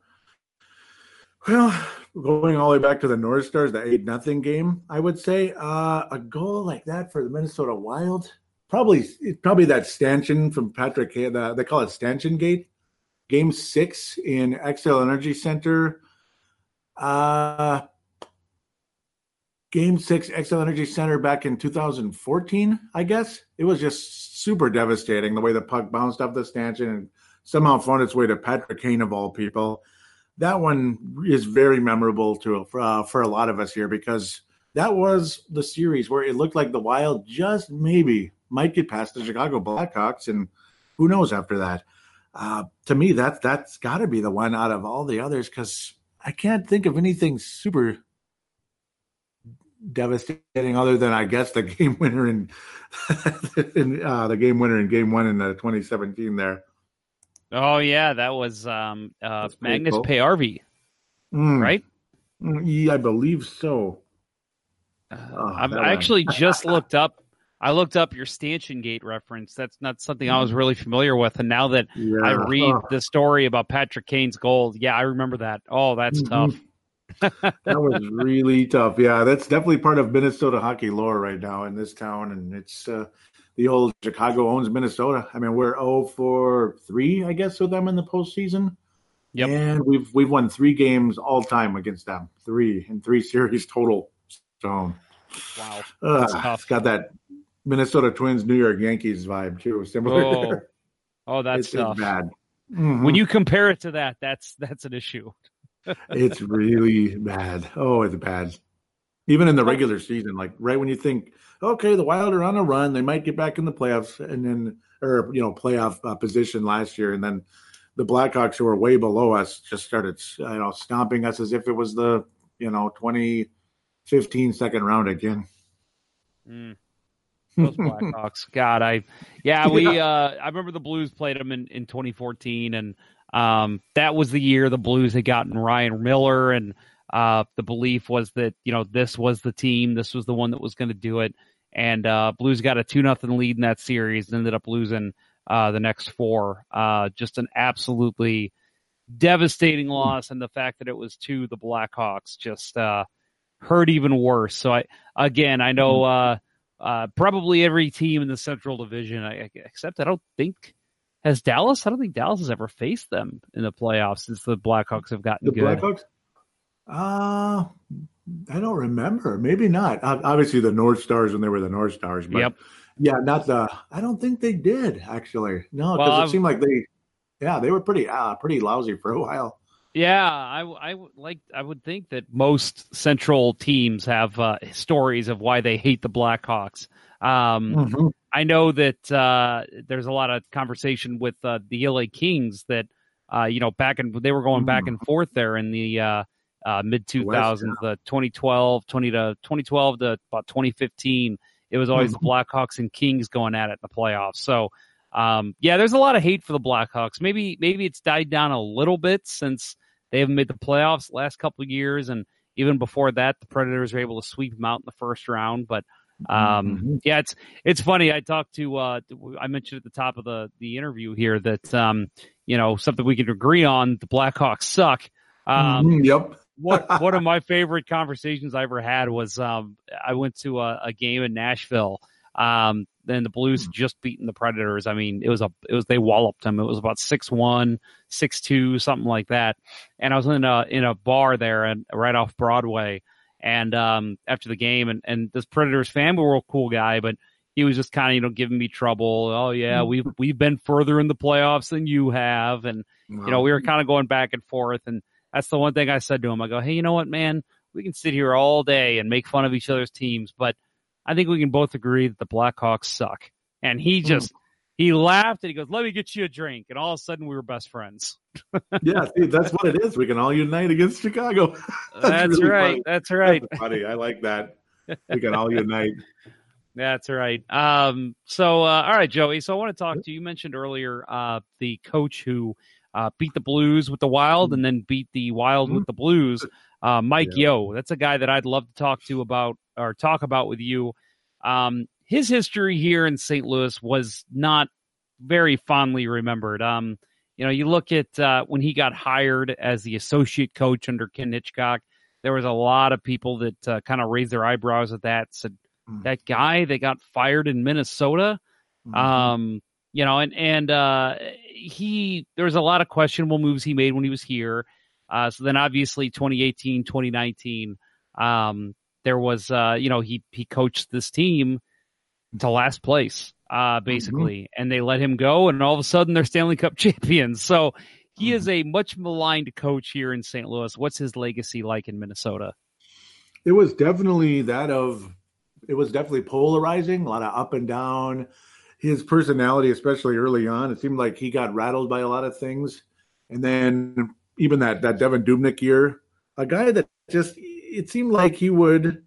well, going all the way back to the North Stars, the eight nothing game. I would say uh, a goal like that for the Minnesota Wild, probably probably that stanchion from Patrick. The, they call it stanchion gate. Game six in Xcel Energy Center. Uh, game six Xcel Energy Center back in 2014. I guess it was just super devastating the way the puck bounced off the stanchion and somehow found its way to Patrick Kane of all people that one is very memorable to uh, for a lot of us here because that was the series where it looked like the Wild just maybe might get past the Chicago Blackhawks, and who knows after that. Uh, to me, that's that's got to be the one out of all the others because I can't think of anything super devastating other than I guess the game winner in, in uh, the game winner in Game One in the 2017 there. Oh yeah, that was um, uh, Magnus cool. Paajarvi, Mm, right? mm, Yeah, I believe so. Uh, Oh, I actually just looked up. I looked up your stanchion gate reference. That's not something I was really familiar with, and now that Yeah. I read Oh. the story about Patrick Kane's goal, yeah, I remember that. Oh, that's Mhm. tough. That was really tough. Yeah, that's definitely part of Minnesota hockey lore right now in this town, and it's uh, the old Chicago owns Minnesota. I mean, we're 0 for three, I guess, with them in the postseason. Yep. and we've we've won three games all time against them, three in three series total. So Wow. uh, tough. It's got that Minnesota Twins, New York Yankees vibe too. Similar. Oh, oh, that's it's, it's tough. bad. Mhm. When you compare it to that, that's that's an issue. It's really bad. Oh, it's bad. Even in the regular season, like right when you think, okay, the Wild are on a run, they might get back in the playoffs, and then or you know playoff uh, position last year, and then the Blackhawks, who were way below us, just started you know stomping us as if it was the you know 2015 second round again. Mm. Those Blackhawks. God, I yeah, we uh I remember the Blues played them in, in 2014 and um that was the year the Blues had gotten Ryan Miller and uh the belief was that, you know, this was the team, this was the one that was going to do it and uh Blues got a 2 nothing lead in that series and ended up losing uh the next four. Uh just an absolutely devastating loss and the fact that it was to the Blackhawks just uh hurt even worse. So I again, I know uh, probably every team in the Central Division, I, except I don't think has Dallas. I don't think Dallas has ever faced them in the playoffs since the Blackhawks have gotten The good. Blackhawks? Uh, I don't remember. Maybe not. Obviously, the North Stars when they were the North Stars. But Yep. Yeah, not the. I don't think they did actually. No, because Well, it seemed like they. Yeah, they were pretty uh, pretty lousy for a while. Yeah, I, I would like I would think that most Central teams have uh, stories of why they hate the Blackhawks. Um, Mhm. I know that uh, there's a lot of conversation with uh, the LA Kings that uh, you know back in they were going back and forth there in the uh, uh, mid 2000s, the 2012, 20 to 2012 to about 2015. It was always the Blackhawks and Kings going at it in the playoffs. So um, yeah, there's a lot of hate for the Blackhawks. Maybe maybe it's died down a little bit since they haven't made the playoffs the last couple of years, and even before that, the Predators were able to sweep them out in the first round. But um, Mhm. yeah, it's it's funny. I talked to uh, I mentioned at the top of the the interview here that um, you know something we can agree on: the Blackhawks suck. Um, Mhm, Yep. what one of my favorite conversations I ever had was um, I went to a, a game in Nashville. Um, then the Blues just beaten the Predators. I mean, it was a it was they walloped them. It was about six one, six two, something like that. And I was in a in a bar there and right off Broadway. And um, after the game, and and this Predators fan, we were a cool guy, but he was just kind of you know giving me trouble. Oh yeah, we've we've been further in the playoffs than you have, and you know, we were kind of going back and forth. And that's the one thing I said to him. I go, Hey, you know what, man? We can sit here all day and make fun of each other's teams, but I think we can both agree that the Blackhawks suck. And he just, he laughed and he goes, let me get you a drink. And all of a sudden we were best friends. yeah, see, that's what it is. We can all unite against Chicago. That's, really right. funny. That's right. That's funny. I like that. We can all unite. That's right. Um, so, uh, all right, Joey. So I want to talk to you. You mentioned earlier, uh, the coach who, uh, beat the Blues with the Wild and then beat the Wild with the Blues. Uh, Mike Yeo, that's a guy that I'd love to talk to about or talk about with you. Um, his history here in St. Louis was not very fondly remembered. Um, you know, you look at uh, when he got hired as the associate coach under Ken Hitchcock, there was a lot of people that uh, kind of raised their eyebrows at that. Said Mm. that guy they got fired in Minnesota, Mhm. um, you know, and and uh, he there was a lot of questionable moves he made when he was here. Uh, so then obviously 2018, 2019, um, there was uh, you know he he coached this team to last place uh, basically, and they let him go, and all of a sudden they're Stanley Cup champions. So he is a much maligned coach here in St. Louis. What's his legacy like in Minnesota? it was definitely that of it was definitely polarizing a lot of up and down his personality especially early on it seemed like he got rattled by a lot of things and then even that that Devan Dubnyk year a guy that just it seemed like he would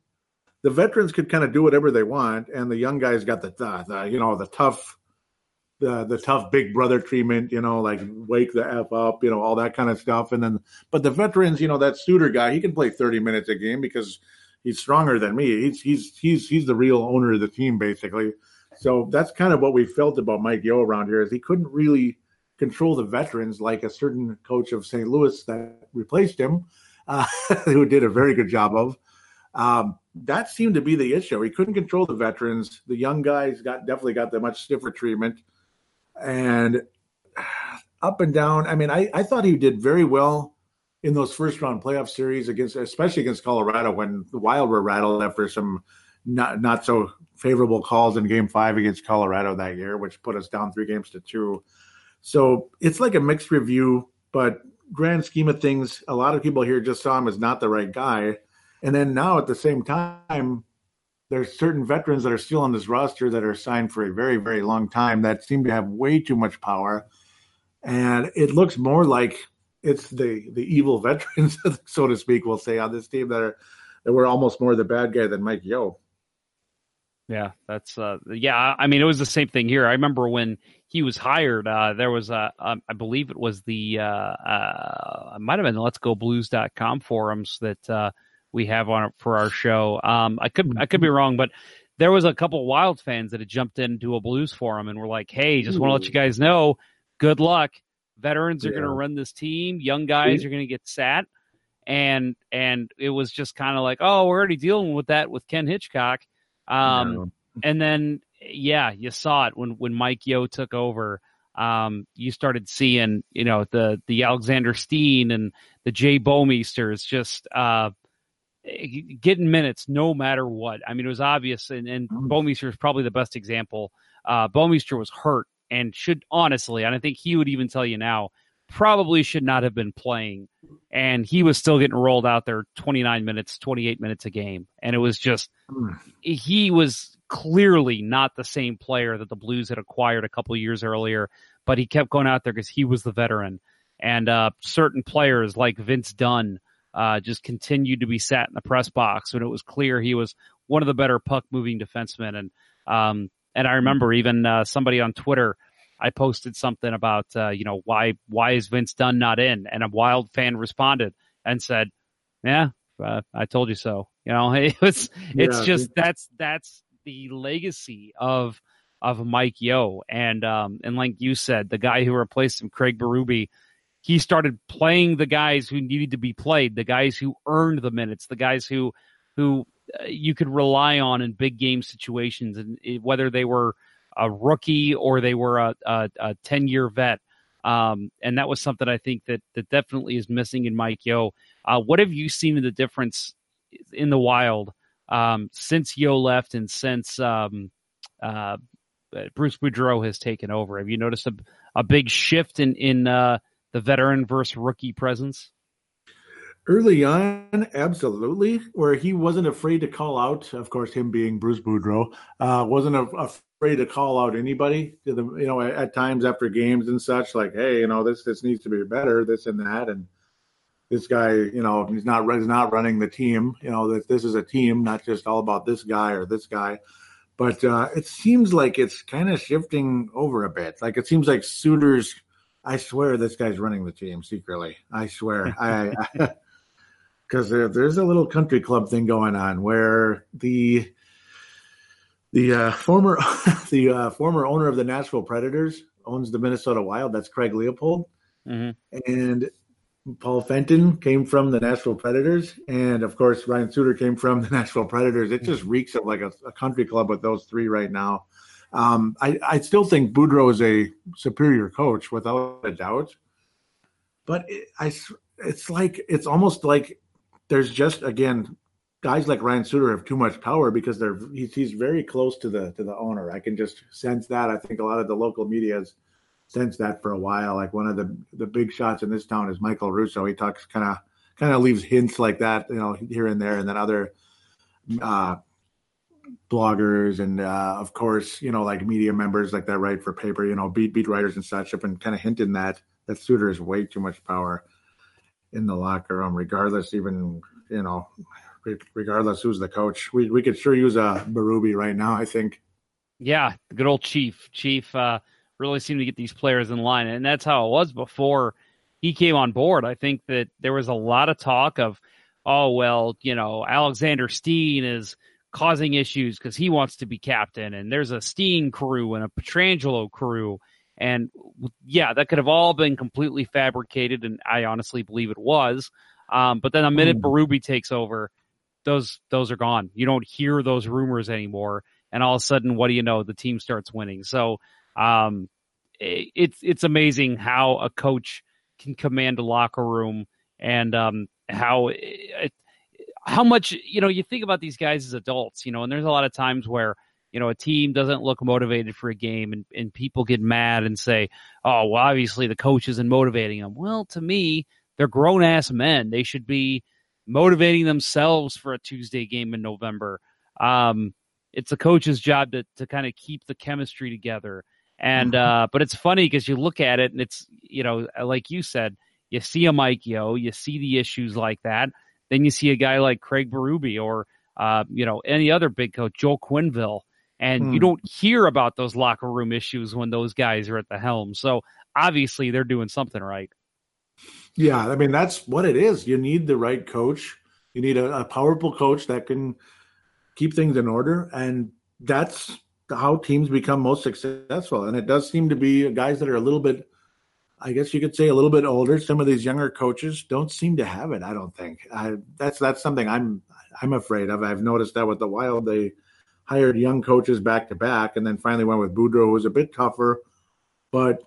the veterans could kind of do whatever they want and the young guys got the, the, the you know the tough the the tough big brother treatment you know like wake the f up you know all that kind of stuff and then but the veterans you know that Suter guy he can play 30 minutes a game because he's stronger than me. He's he's he's he's the real owner of the team, basically. So that's kind of what we felt about Mike Yeo around here is he couldn't really control the veterans like a certain coach of St. Louis that replaced him, uh, who did a very good job of. Um, that seemed to be the issue. He couldn't control the veterans. The young guys got definitely got the much stiffer treatment, and up and down. I mean, I, I thought he did very well in those first round playoff series against, especially against Colorado, when the Wild were rattled after some not not so favorable calls in Game Five against Colorado that year, which put us down three games to two. So it's like a mixed review, but grand scheme of things, a lot of people here just saw him as not the right guy. And then now at the same time, there's certain veterans that are still on this roster that are signed for a very, very long time that seem to have way too much power. And it looks more like it's the the evil veterans, so to speak, we'll say on this team that are that were almost more the bad guy than Mike Yeo. Yeah, that's uh yeah, I mean it was the same thing here. I remember when he was hired, uh there was a um, I believe it was the uh uh it might have been the let's go blues.com forums that uh we have on for our show. Um I could I could be wrong, but there was a couple wild fans that had jumped into a blues forum and were like, "Hey, just want to let you guys know, good luck. Veterans are going to run this team. Young guys are going to get sat." And and it was just kind of like, "Oh, we're already dealing with that with Ken Hitchcock." Um Yeah. and then yeah, you saw it when when Mike Yeo took over. Um, you started seeing, you know, the the Alexander Steen and the Jay Bouwmeesters just uh, getting minutes no matter what. I mean, it was obvious, and, and Mhm. Bouwmeester is probably the best example. Uh, Bouwmeester was hurt and should honestly, and I think he would even tell you now, probably should not have been playing, and he was still getting rolled out there 29 minutes, 28 minutes a game, and it was just Mm. he was clearly not the same player that the Blues had acquired a couple years earlier, but he kept going out there because he was the veteran. And uh, certain players like Vince Dunn uh, just continued to be sat in the press box when it was clear he was one of the better puck moving defensemen. And um, and I remember even uh, somebody on Twitter. I posted something about uh, you know why why is Vince Dunn not in, and a Wild fan responded and said, "Yeah, uh, I told you so." You know, it was it's Yeah, just that's that's the legacy of of Mike Yeo and um and like you said, the guy who replaced him, Craig Berube, he started playing the guys who needed to be played, the guys who earned the minutes, the guys who who uh, you could rely on in big game situations, and whether they were a rookie or they were a a, a ten year vet. Um, and that was something I think that that definitely is missing in Mike Yeo. Uh, what have you seen in the difference in the wild um, since Yeo left and since um, uh, Bruce Boudreau has taken over? Have you noticed a, a big shift in in uh, the veteran versus rookie presence? Early on, absolutely, where he wasn't afraid to call out. Of course, him being Bruce Boudreau, uh, wasn't afraid to call out anybody. To the you know, at, times after games and such, like, hey, you know, this this needs to be better, this and that, and this guy, you know, he's not he's not running the team. You know, that this is a team, not just all about this guy or this guy. But uh, it seems like it's kind of shifting over a bit. Like it seems like Suter's I swear this guy's running the team secretly. I swear. I because there, there's a little country club thing going on where the the uh, former the uh, former owner of the Nashville Predators owns the Minnesota Wild. That's Craig Leopold, Mhm. and Paul Fenton came from the Nashville Predators, and of course Ryan Suter came from the Nashville Predators. It just reeks of like a, a country club with those three right now. Um, I, I still think Boudreau is a superior coach without a doubt, but it, I it's like it's almost like there's just again guys like Ryan Suter have too much power because they're he's, he's very close to the to the owner. I can just sense that. I think a lot of the local media has sensed that for a while. Like one of the the big shots in this town is Michael Russo. He talks kind of kind of leaves hints like that, you know, here and there, and then other uh, bloggers and uh, of course, you know, like media members like that write for paper, you know, beat beat writers and such have been kind of hinting that that Suter is way too much power in the locker room, regardless, even you know, regardless who's the coach. We we could sure use a Berube right now. I think. Yeah, the good old Chief. Chief uh, really seemed to get these players in line, and that's how it was before he came on board. I think that there was a lot of talk of, oh well, you know, Alexander Steen is causing issues because he wants to be captain, and there's a Steen crew and a Pietrangelo crew, and yeah, that could have all been completely fabricated, and I honestly believe it was. Um, but then the minute Mm. Berube takes over, those those are gone. You don't hear those rumors anymore and all of a sudden, what do you know? The team starts winning. So um, i- it's it's amazing how a coach can command a locker room and um, how it, how much you know. You think about these guys as adults, you know, and there's a lot of times where you know a team doesn't look motivated for a game, and, and people get mad and say, "Oh, well, obviously the coach isn't motivating them." Well, to me, they're grown ass men. They should be motivating themselves for a Tuesday game in November. Um, it's a coach's job to to kind of keep the chemistry together. And uh, but it's funny because you look at it and it's you know like you said, you see a Mike Yeo, you see the issues like that. Then you see a guy like Craig Berube or uh, you know any other big coach, Joel Quenneville, and you Hmm. don't hear about those locker room issues when those guys are at the helm. So obviously they're doing something right. Yeah, I mean that's what it is. You need the right coach. You need a, a powerful coach that can keep things in order, and that's how teams become most successful. And it does seem to be guys that are a little bit, I guess you could say, a little bit older. Some of these younger coaches don't seem to have it. I don't think. I, that's that's something I'm I'm afraid of. I've noticed that with the Wild, they hired young coaches back to back, and then finally went with Boudreau, who was a bit tougher, but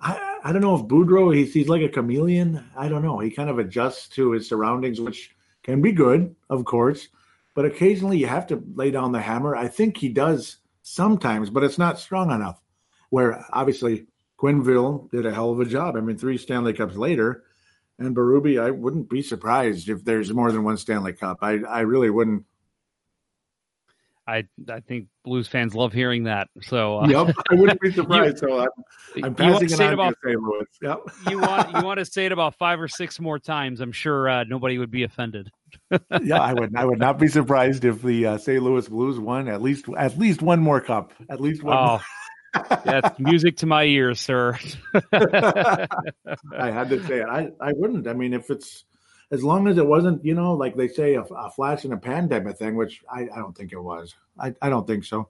I, I don't know if Boudreau he's he's like a chameleon. I don't know. He kind of adjusts to his surroundings, which can be good, of course, but occasionally you have to lay down the hammer. I think he does sometimes, but it's not strong enough. Where obviously Quenneville did a hell of a job. I mean, three Stanley Cups later, and Berube, I wouldn't be surprised if there's more than one Stanley Cup. I I really wouldn't. I I think Blues fans love hearing that. So uh, Yep, I wouldn't be surprised. so I'm, I'm passing it on about to St. Louis. Yep. you want you want to say it about five or six more times. I'm sure uh, nobody would be offended. yeah, I would. I would not be surprised if the uh, St. Louis Blues won at least at least one more cup. At least one. Oh, that's music to my ears, sir. I had to say it. I, I wouldn't. I mean, if it's as long as it wasn't, you know, like they say, a, a flash in a pan type of thing, which I, I don't think it was. I, I don't think so.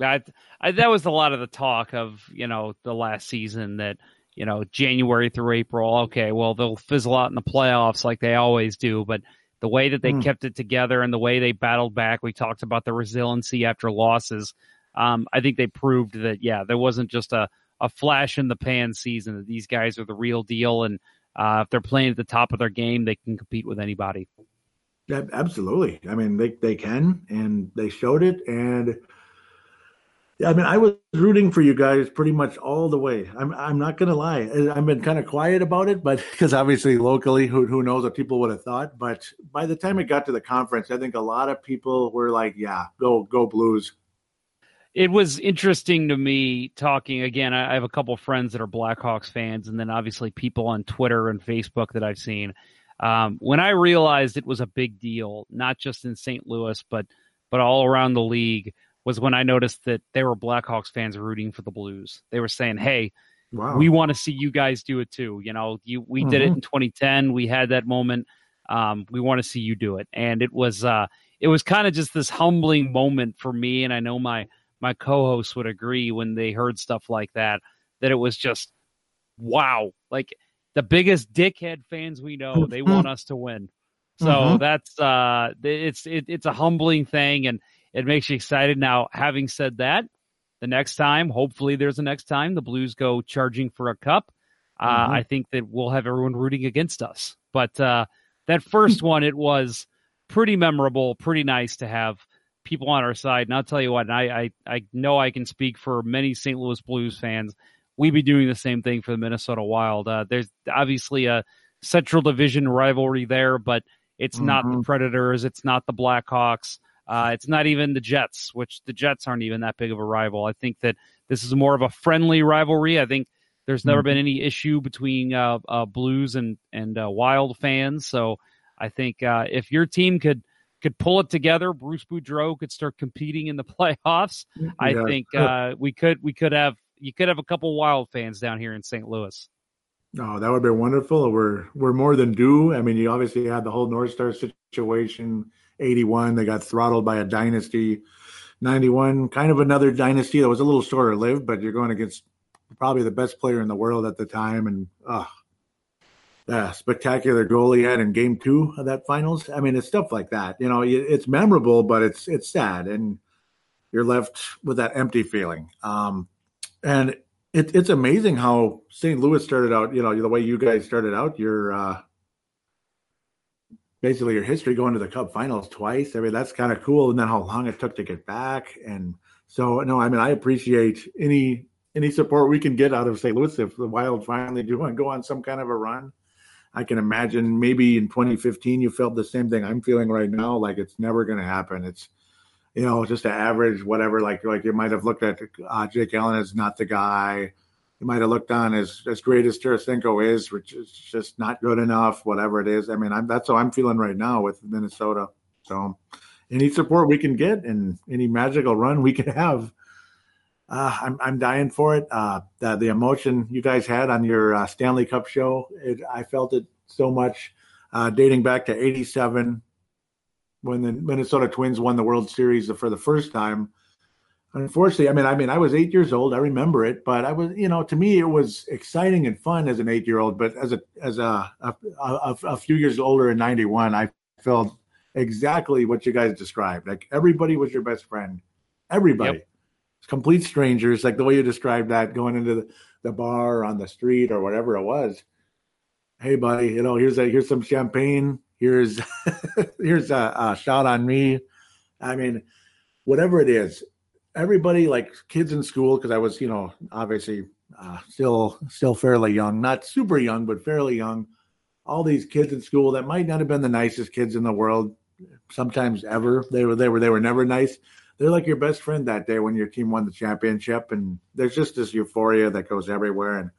I, I, that was a lot of the talk of you know the last season that you know January through April. Okay, well they'll fizzle out in the playoffs like they always do, but the way that they Hmm. kept it together and the way they battled back, we talked about the resiliency after losses. Um, I think they proved that yeah, there wasn't just a a flash in the pan season. That these guys are the real deal, and uh, if they're playing at the top of their game, they can compete with anybody. Yeah, absolutely. I mean, they, they can, and they showed it. And yeah, I mean, I was rooting for you guys pretty much all the way. I'm I'm not gonna lie. I've been kind of quiet about it, but because obviously locally, who who knows what people would have thought. But by the time it got to the conference, I think a lot of people were like, "Yeah, go go Blues." It was interesting to me talking again. I I have a couple of friends that are Blackhawks fans, and then obviously people on Twitter and Facebook that I've seen. Um, when I realized it was a big deal, not just in St. Louis, but but all around the league, was when I noticed that there were Blackhawks fans rooting for the Blues. They were saying, "Hey, Wow. we want to see you guys do it too. You know, you we did it Mhm. in 2010. We had that moment. Um, we want to see you do it, and it was uh, it was kind of just this humbling moment for me, and I know my my co-hosts would agree when they heard stuff like that that it was just wow, like the biggest dickhead fans we know. They want us to win, so Mhm. that's uh, it's it, it's a humbling thing, and it makes you excited. Now, having said that, the next time, hopefully there's a next time, the Blues go charging for a cup. Uh, Mhm. I think that we'll have everyone rooting against us. But uh, that first one, it was pretty memorable, pretty nice to have people on our side. And I'll tell you what, I, I, I know I can speak for many St. Louis Blues fans. We'd be doing the same thing for the Minnesota Wild. Uh, there's obviously a Central Division rivalry there, but it's not the Mhm. Predators, it's not the Blackhawks. Uh, it's not even the Jets, which the Jets aren't even that big of a rival. I think that this is more of a friendly rivalry. I think there's never been any issue between uh, uh, Blues and and uh, Wild fans. So I think uh, if your team could could pull it together, Bruce Boudreau could start competing in the playoffs. I think uh, we could we could have you could have a couple Wild fans down here in St. Louis. Oh, that would be wonderful. We're we're more than due. I mean, you obviously had the whole North Star situation. Eighty-one, they got throttled by a dynasty. Ninety-one, kind of another dynasty that was a little shorter lived, but you're going against probably the best player in the world at the time, and uh spectacular goal he had in Game Two of that finals. I mean, it's stuff like that. You know, it's memorable, but it's it's sad, and you're left with that empty feeling. Um, and it, it's amazing how St. Louis started out. You know, the way you guys started out. Your uh, basically your history going to the Cup Finals twice. I mean, that's kind of cool. And then how long it took to get back. And so, no, I mean, I appreciate any any support we can get out of St. Louis if the Wild finally do want to go on some kind of a run. I can imagine maybe in 2015 you felt the same thing I'm feeling right now. Like it's never going to happen. It's you know just an average whatever. Like like you might have looked at uh, Jake Allen as not the guy. You might have looked on as as great as Tarasenko is, which is just not good enough. Whatever it is. I mean, I'm, that's how I'm feeling right now with Minnesota. So any support we can get and any magical run we can have. Uh, I'm I'm dying for it. Uh, the, the emotion you guys had on your uh, Stanley Cup show, it, I felt it so much, uh, dating back to '87 when the Minnesota Twins won the World Series for the first time. Unfortunately, I mean, I mean, I was eight years old. I remember it, but I was, you know, to me, it was exciting and fun as an eight-year-old. But as a as a a, a, a few years older in '91, I felt exactly what you guys described. Like everybody was your best friend. Everybody Yep. Complete strangers, like the way you described that, going into the, the bar or on the street or whatever it was. Hey, buddy, you know, here's a here's some champagne. Here's here's a, a shot on me. I mean, whatever it is, everybody like kids in school because I was, you know, obviously uh, still still fairly young, not super young, but fairly young. All these kids in school that might not have been the nicest kids in the world, sometimes ever. They were they were they were never nice they're like your best friend that day when your team won the championship and there's just this euphoria that goes everywhere and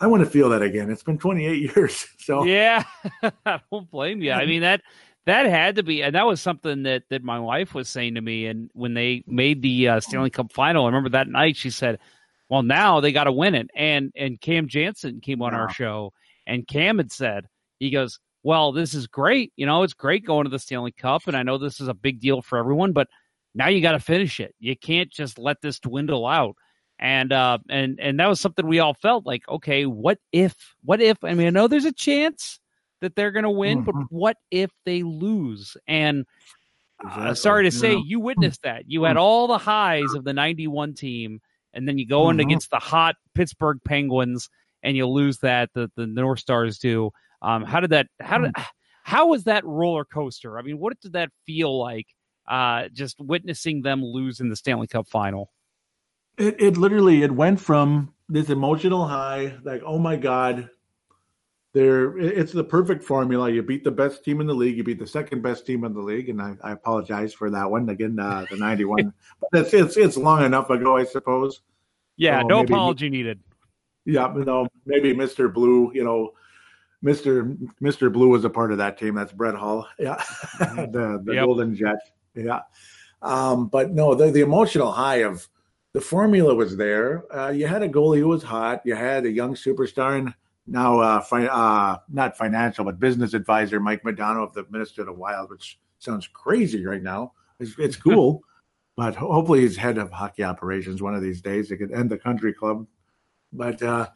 i want to feel that again it's been 28 years so Yeah, I don't blame you. I mean that that had to be, and that was something that that my wife was saying to me. And when they made the uh, Stanley Cup final, I remember that night she said, "Well, now they got to win it." And and Cam Janssen came on our show, and Cam had said, he goes, "Well, this is great. You know, it's great going to the Stanley Cup, and I know this is a big deal for everyone, but now you got to finish it. You can't just let this dwindle out." And uh, and and that was something we all felt like, okay, what if? What if? I mean, I know there's a chance that they're going to win, but Mhm. what if they lose? And uh, sorry to say, Yeah. you witnessed that. You had all the highs of the '91 team, and then you go in Mhm. against the hot Pittsburgh Penguins, and you lose that. The the North Stars do. Um, how did that? How did? How was that roller coaster? I mean, what did that feel like? Uh, just witnessing them lose in the Stanley Cup final. it, it literally it went from this emotional high like oh my god there it- it's the perfect formula you beat the best team in the league you beat the second best team in the league and i, I apologize for that one again uh, the 91 but it's, it's it's long enough ago i suppose Yeah, Oh, no maybe- apology needed. Yeah, you know, maybe Mr. Blue, you know, Mr. Mr. Blue was a part of that team. That's Brett Hull. Yeah. the the Yep. Golden Jet. Yeah. Um, but no, the, the emotional high of the formula was there. Uh, you had a goalie who was hot. You had a young superstar and now uh, fi- uh, not financial but business advisor Mike Modano of the Minister Minnesota Wild, which sounds crazy right now. It's, it's cool, but hopefully he's head of hockey operations one of these days. It could end the country club, but uh,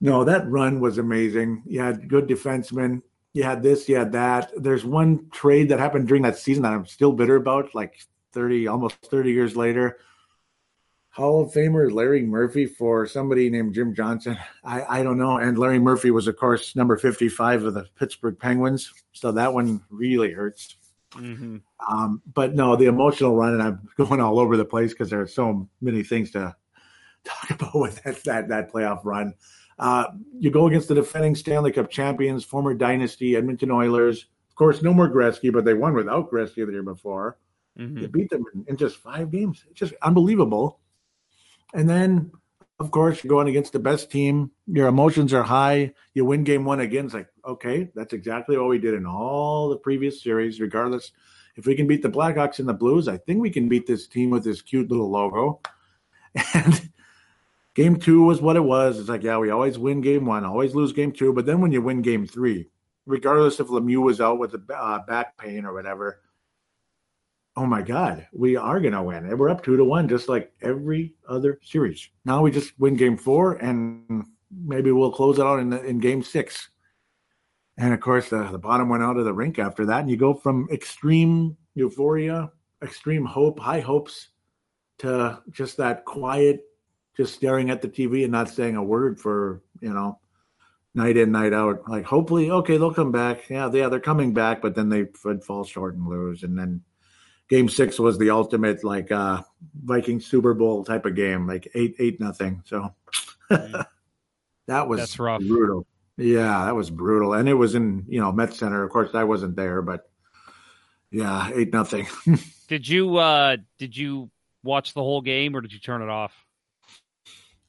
no, that run was amazing. You had good defensemen. You had this, you had that. There's one trade that happened during that season that I'm still bitter about, like 30, almost 30 years later. Hall of Famer Larry Murphy for somebody named Jim Johnson. I, I don't know. And Larry Murphy was, of course, number 55 of the Pittsburgh Penguins. So that one really hurts. Mm-hmm. Um, but no, the emotional run, and I'm going all over the place because there are so many things to talk about with that that, that playoff run. Uh, you go against the defending Stanley Cup champions, former dynasty Edmonton Oilers. Of course, no more Gretzky, but they won without Gretzky the year before. Mm-hmm. You beat them in, in just five games. It's just unbelievable. And then, of course, you're going against the best team. Your emotions are high. You win game one again. It's like, okay, that's exactly what we did in all the previous series, regardless. If we can beat the Blackhawks and the Blues, I think we can beat this team with this cute little logo. And game two was what it was. It's like, yeah, we always win game one, always lose game two. But then when you win game three, regardless if Lemieux was out with a uh, back pain or whatever, oh my God, we are going to win. And we're up two to one, just like every other series. Now we just win game four, and maybe we'll close it out in, in game six. And of course, the, the bottom went out of the rink after that. And you go from extreme euphoria, extreme hope, high hopes, to just that quiet, just staring at the TV and not saying a word for, you know, night in, night out. Like, hopefully, okay, they'll come back. Yeah, yeah, they're coming back, but then they would fall short and lose. And then game six was the ultimate like uh Viking Super Bowl type of game, like eight eight nothing. So that was That's rough. brutal. Yeah, that was brutal. And it was in, you know, Met Center. Of course I wasn't there, but yeah, eight nothing. Did you uh did you watch the whole game or did you turn it off?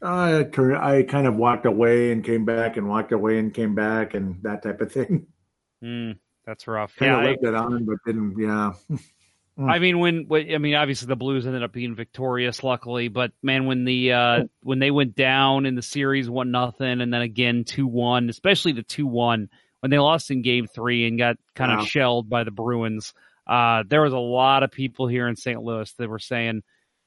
I I kind of walked away and came back and walked away and came back and that type of thing. Mm, that's rough. Kind yeah, of I- left it on, but didn't yeah. I mean, when, I mean, obviously the Blues ended up being victorious, luckily. But man, when the uh, when they went down in the series one nothing, and then again two one, especially the two one when they lost in Game Three and got kind Wow. of shelled by the Bruins, uh, there was a lot of people here in St. Louis that were saying,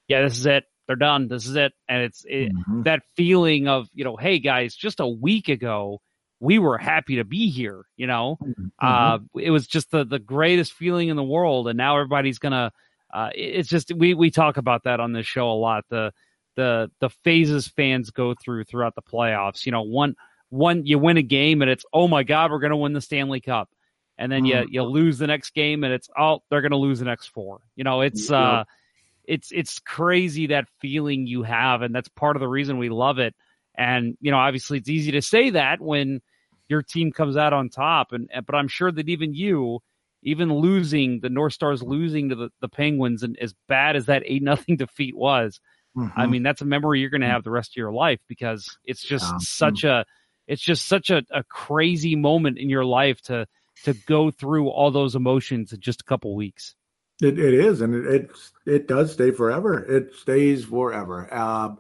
"Yeah, this is it. They're done. This is it." And it's it, Mhm. that feeling of you know, hey guys, just a week ago we were happy to be here. You know, Mhm. uh, it was just the, the greatest feeling in the world, and now everybody's gonna. Uh, it's just we we talk about that on this show a lot. The the the phases fans go through throughout the playoffs. You know, one one you win a game and it's oh my god we're gonna win the Stanley Cup, and then you Mhm. you lose the next game and it's oh they're gonna lose the next four. You know, it's Yeah. uh it's it's crazy that feeling you have, and that's part of the reason we love it. And you know, obviously, it's easy to say that when your team comes out on top, and but I'm sure that even you, even losing the North Stars losing to the, the Penguins, and as bad as that eight nothing defeat was, I Mhm. mean, that's a memory you're going to have the rest of your life because it's just Yeah. such a, it's just such a, a crazy moment in your life to to go through all those emotions in just a couple weeks. It, it is, and it, it it does stay forever. It stays forever. Um,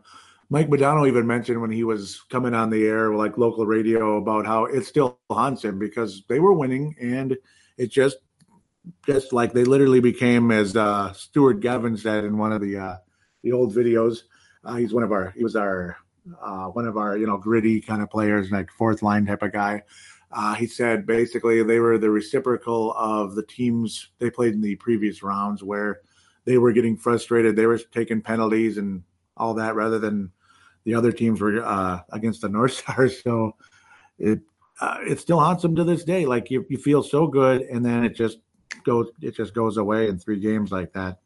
Mike Modano even mentioned when he was coming on the air, like local radio, about how it still haunts him because they were winning, and it just just like they literally became, as uh, Stewart Gavin said in one of the uh, the old videos. Uh, he's one of our he was our uh, one of our you know gritty kind of players, like fourth line type of guy. Uh, he said basically they were the reciprocal of the teams they played in the previous rounds where they were getting frustrated, they were taking penalties and all that rather than the other teams were uh, against the North Stars. So it uh, it still haunts them to this day. Like you, you feel so good, and then it just goes it just goes away in three games like that.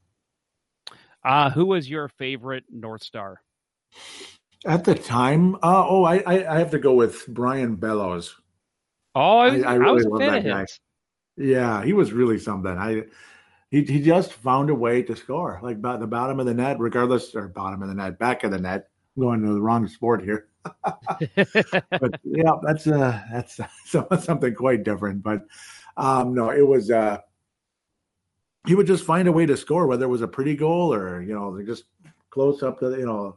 Uh, who was your favorite North Star? At the time, uh, oh, I, I I have to go with Brian Bellows. Oh, I I I really was love that guy. Yeah, he was really something. I he he just found a way to score, like by the bottom of the net, regardless or bottom of the net, back of the net. I'm going to the wrong sport here, but yeah, that's uh that's so- something quite different. But um no, it was uh he would just find a way to score, whether it was a pretty goal or you know just close up to the, you know,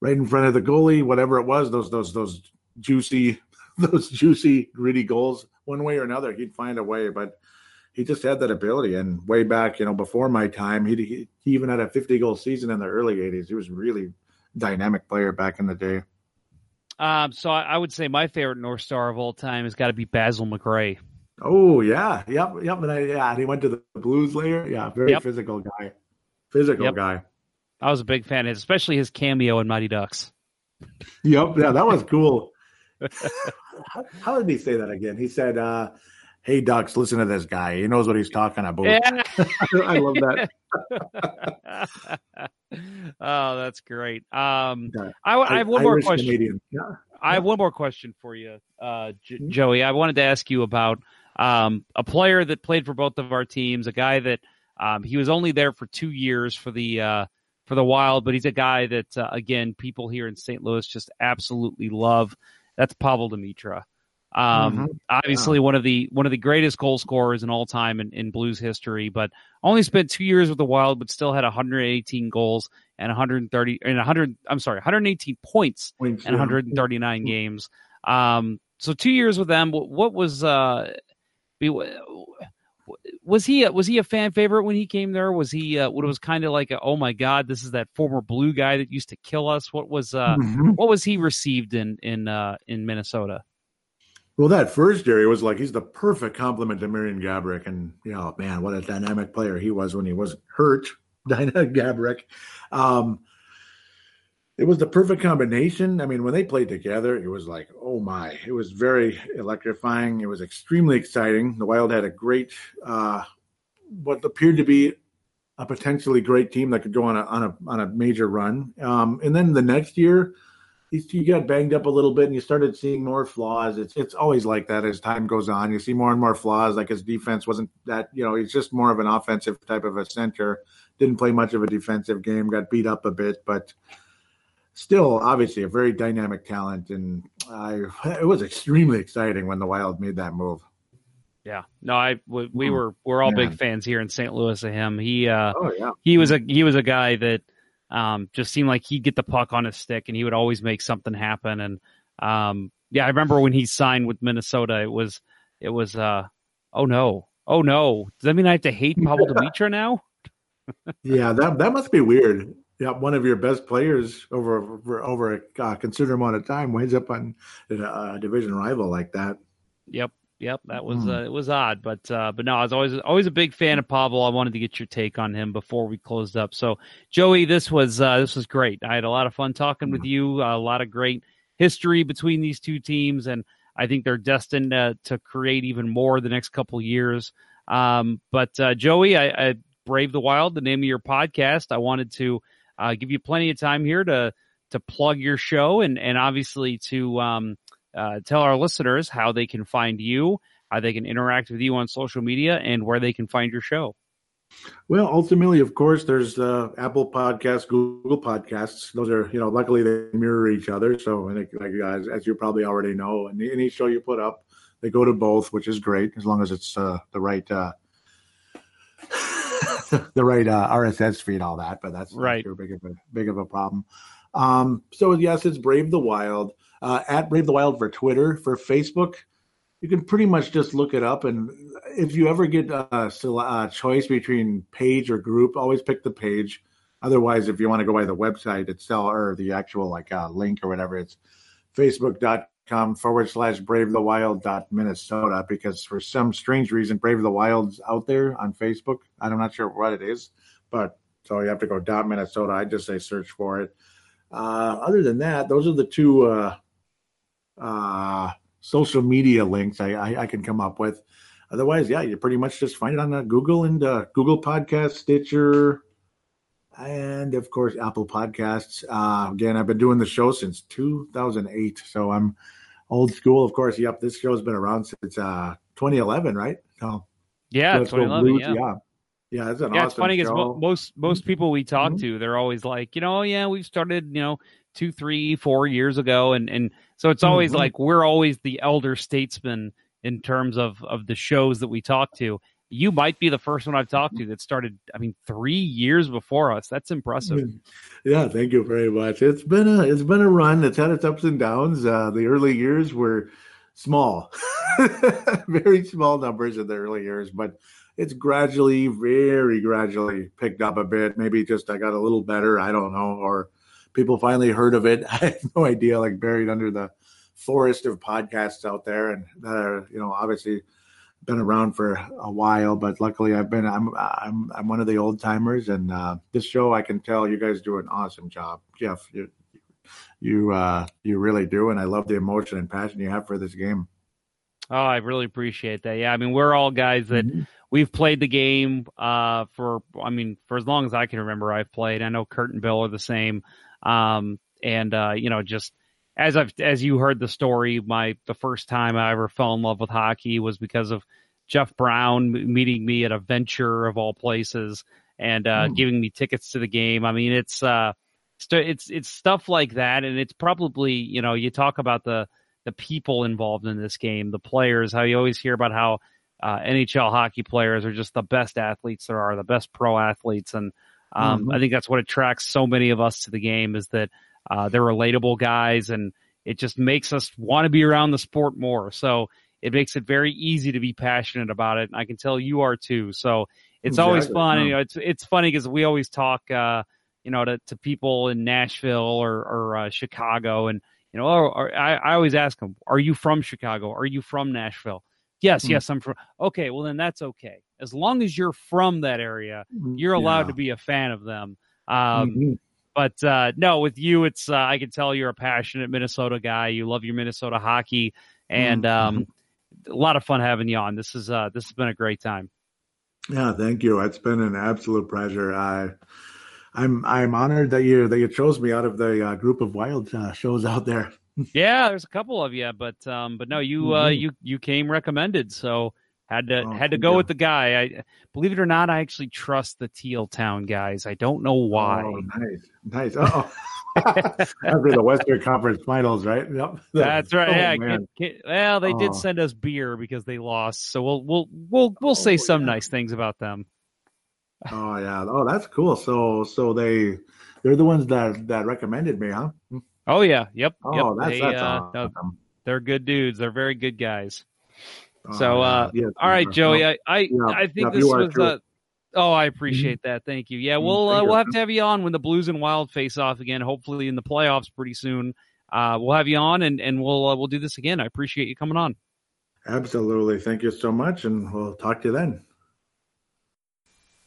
right in front of the goalie, whatever it was, those those those juicy, those juicy, gritty goals, one way or another, he'd find a way. But he just had that ability. And way back, you know, before my time, he he, even had a 50 goal season in the early 80s. He was a really dynamic player back in the day. Um, so I, I would say my favorite North Star of all time has got to be Basil McRae. Oh yeah, yep, yep. And I, yeah, and he went to the Blues later. Yeah, very Yep. physical guy. Physical Yep. guy. I was a big fan, of his, especially his cameo in Mighty Ducks. Yep, yeah, that was cool. how, how did he say that again? He said, uh, "Hey, Ducks, listen to this guy. He knows what he's talking about." Yeah. I love that. oh, that's great. Um, Yeah. I, I have one more Irish question. Canadian. Yeah. I have one more question for you, uh, J- Joey. I wanted to ask you about um, a player that played for both of our teams, a guy that um, he was only there for two years for the uh, for the Wild, but he's a guy that uh, again people here in St. Louis just absolutely love. That's Pavel Demitra. Um, Mhm. Obviously, one of the one of the greatest goal scorers in all time in, in Blues history, but only spent two years with the Wild, but still had 118 goals and 130 and 100. I'm sorry, 118 points Points, and yeah. 139 games. Um, so two years with them. What, what was uh, be- was he a, was he a fan favorite when he came there? Was he uh, what was kind of like a, oh my god, this is that former blue guy that used to kill us? What was uh, Mhm. what was he received in in uh, in Minnesota? Well, that first year, he was like he's the perfect complement to Marian Gaborik, and you know, man, what a dynamic player he was when he wasn't hurt. Dynamic Gaborik. Um, it was the perfect combination. I mean, when they played together, it was like, oh my! It was very electrifying. It was extremely exciting. The Wild had a great, uh, what appeared to be a potentially great team that could go on a on a on a major run. Um, and then the next year, you, got banged up a little bit and you started seeing more flaws. It's it's always like that as time goes on. You see more and more flaws. Like his defense wasn't that you know he's just more of an offensive type of a center. Didn't play much of a defensive game. Got beat up a bit, but still obviously a very dynamic talent. And I it was extremely exciting when the Wild made that move. Yeah, no, I we, we Hmm. were we're all Man. big fans here in St. Louis of him. He uh, Oh yeah, he was a he was a guy that um, just seemed like he'd get the puck on his stick and he would always make something happen. And um, yeah, I remember when he signed with Minnesota, it was it was uh, oh no, oh no, does that mean I have to hate Pavel Demitra now? yeah. That that must be weird. Yeah, one of your best players over over, over a uh, considerable amount of time winds up on a, division rival like that. Yep, yep, that was Hmm. uh, it was odd, but uh, but no, I was always always a big fan of Pavel. I wanted to get your take on him before we closed up. So Joey, this was uh, this was great. I had a lot of fun talking with you. a lot of great history between these two teams, and I think they're destined uh, to create even more the next couple years. Um, but uh, Joey, I, I Brave the Wild, the name of your podcast. I wanted to uh, give you plenty of time here to to plug your show and and obviously to um, uh, tell our listeners how they can find you, how they can interact with you on social media, and where they can find your show. Well, ultimately, of course, there's uh, Apple Podcasts, Google Podcasts. Those are, you know, luckily they mirror each other. So, I think, like as, as you probably already know, and any show you put up, they go to both, which is great as long as it's uh, the right, uh, the right uh, RSS feed, all that. But that's Right. too big of a big of a problem. Um, so yes, it's Brave the Wild uh, at Brave the Wild for Twitter for Facebook you can pretty much just look it up and if you ever get a, a choice between page or group always pick the page otherwise if you want to go by the website itself or the actual like uh, link or whatever it's facebook.com forward slash brave the wild dot minnesota because for some strange reason brave the wild's out there on facebook i'm not sure what it is but so you have to go dot minnesota i just say search for it uh, other than that those are the two uh, uh, social media links I, I, I can come up with. Otherwise, yeah, you pretty much just find it on uh, Google and uh, Google Podcast, Stitcher, and of course Apple Podcasts. Uh, again, I've been doing the show since 2008, so I'm old school. Of course, yep, this show's been around since uh, 2011, right? So Yeah, 2011. Blues, Yeah. yeah, yeah, it's an Yeah, awesome it's funny because mo- most most people we talk Mhm. to, they're always like, you know, oh, yeah, we've started, you know, two, three, four years ago, and and so it's always Mhm. like we're always the elder statesman in terms of of the shows that we talk to. You might be the first one I've talked to that started. I mean, three years before us. That's impressive. Yeah, thank you very much. It's been a it's been a run. It's had its ups and downs. Uh, the early years were small, very small numbers in the early years, but it's gradually, very gradually picked up a bit. Maybe just I got a little better. I don't know, or people finally heard of it. I have no idea. Like buried under the forest of podcasts out there, and that are you know obviously been around for a while, but luckily I've been I'm I'm I'm one of the old timers, and uh, this show I can tell you guys do an awesome job, Jeff. You you uh, you really do, and I love the emotion and passion you have for this game. Oh, I really appreciate that. Yeah, I mean, we're all guys that we've played the game uh, for. I mean, for as long as I can remember, I've played. I know Kurt and Bill are the same, um, and uh, you know, just as I've as you heard the story, my the first time I ever fell in love with hockey was because of Jeff Brown meeting me at a venture of all places and uh, Hmm. giving me tickets to the game. I mean, it's uh, st- it's it's stuff like that, and it's probably you know you talk about the the people involved in this game, the players, how you always hear about how uh, NHL hockey players are just the best athletes there are, the best pro athletes, and um, Mhm. I think that's what attracts so many of us to the game is that uh, they're relatable guys, and it just makes us want to be around the sport more. So it makes it very easy to be passionate about it, and I can tell you are too. So it's always fun. Yeah. you know, it's it's funny because we always talk, uh, you know, to, to people in Nashville or or uh, Chicago, and you know, or, or I, I always ask them, "Are you from Chicago? Are you from Nashville?" Yes, Hmm. yes, I'm from. Okay, well then that's okay. As long as you're from that area, you're allowed to be a fan of them. Um, Mhm. But uh, no, with you, it's uh, I can tell you're a passionate Minnesota guy. You love your Minnesota hockey, and Mhm. um, a lot of fun having you on. This is uh, this has been a great time. Yeah, thank you. It's been an absolute pleasure. I, I'm I'm honored that you that you chose me out of the uh, group of wild uh, shows out there. Yeah, there's a couple of you, but um, but no, you uh, Mhm. you you came recommended, so had to Oh, had to go you. with the guy. I believe it or not, I actually trust the Teal Town guys. I don't know why. Oh, nice, nice. Oh, after the Western Conference Finals, right? Yep. That's right. Oh, yeah. man. Kid- kid- well, they did Oh. send us beer because they lost, so we'll we'll we'll we'll say Oh, some yeah. nice things about them. Oh yeah. Oh, that's cool. So so they they're the ones that that recommended me, huh? Oh yeah, yep, Oh, yep. that's They, that's uh, awesome. they're good dudes. They're very good guys. Oh, So, yeah. uh, all right. Joey. I I, Yeah, I think this was. too. Uh, oh, I appreciate that. Thank you. Yeah, Mm, we'll uh, we'll have to have you on when the Blues and Wild face off again. Hopefully in the playoffs pretty soon. Uh, we'll have you on and and we'll uh, we'll do this again. I appreciate you coming on. Absolutely. Thank you so much, and we'll talk to you then.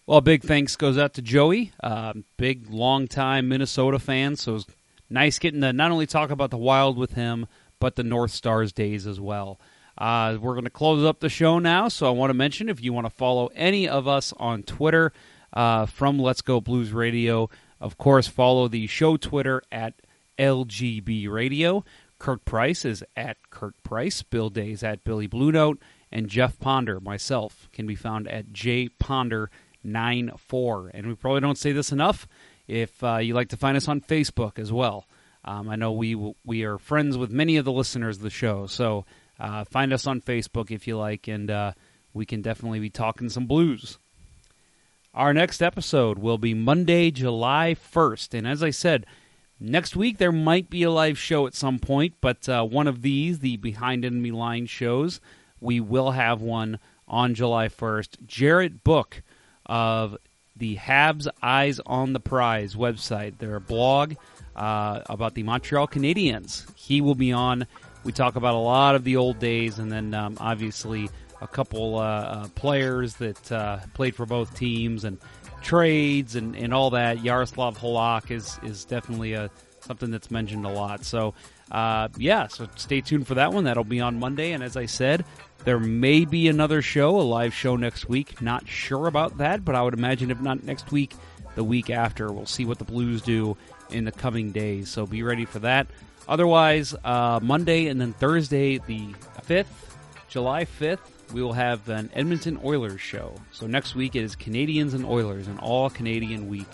Well, big thanks goes out to Joey, um, big longtime Minnesota fan. So it's nice getting to not only talk about the Wild with him, but the North Stars days as well. Uh, we're going to close up the show now, so I want to mention if you want to follow any of us on Twitter uh, from Let's Go Blues Radio, of course, follow the show Twitter at LGB Radio. Kirk Price is at Kirk Price. Bill Day is at Billy Blue Note. And Jeff Ponder, myself, can be found at jponder94. And we probably don't say this enough. If uh, you like to find us on Facebook as well, um, I know we we are friends with many of the listeners of the show. So uh, find us on Facebook if you like, and uh, we can definitely be talking some blues. Our next episode will be Monday, July 1st. And as I said, next week there might be a live show at some point, but uh, one of these, the Behind Enemy Line shows, we will have one on July 1st. Jarrett Book of the Habs Eyes on the Prize website, their blog uh, about the Montreal Canadiens. He will be on. We talk about a lot of the old days, and then um, obviously a couple uh, uh, players that uh, played for both teams and trades and, and all that. Yaroslav Halak is is definitely a something that's mentioned a lot. So uh, yeah, so stay tuned for that one. That'll be on Monday, and as I said, there may be another show, a live show next week. Not sure about that, but I would imagine if not next week, the week after. We'll see what the Blues do in the coming days. So be ready for that. Otherwise, uh, Monday and then Thursday, the 5th, July 5th, we will have an Edmonton Oilers show. So next week is Canadiens and Oilers, an all Canadian week.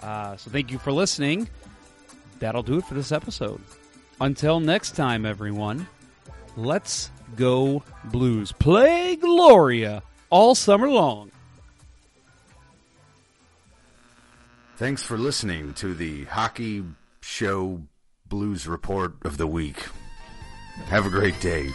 Uh, so thank you for listening. That'll do it for this episode. Until next time, everyone, let's go Blues. Play Gloria all summer long. Thanks for listening to the Hockey Show Blues Report of the Week. Have a great day.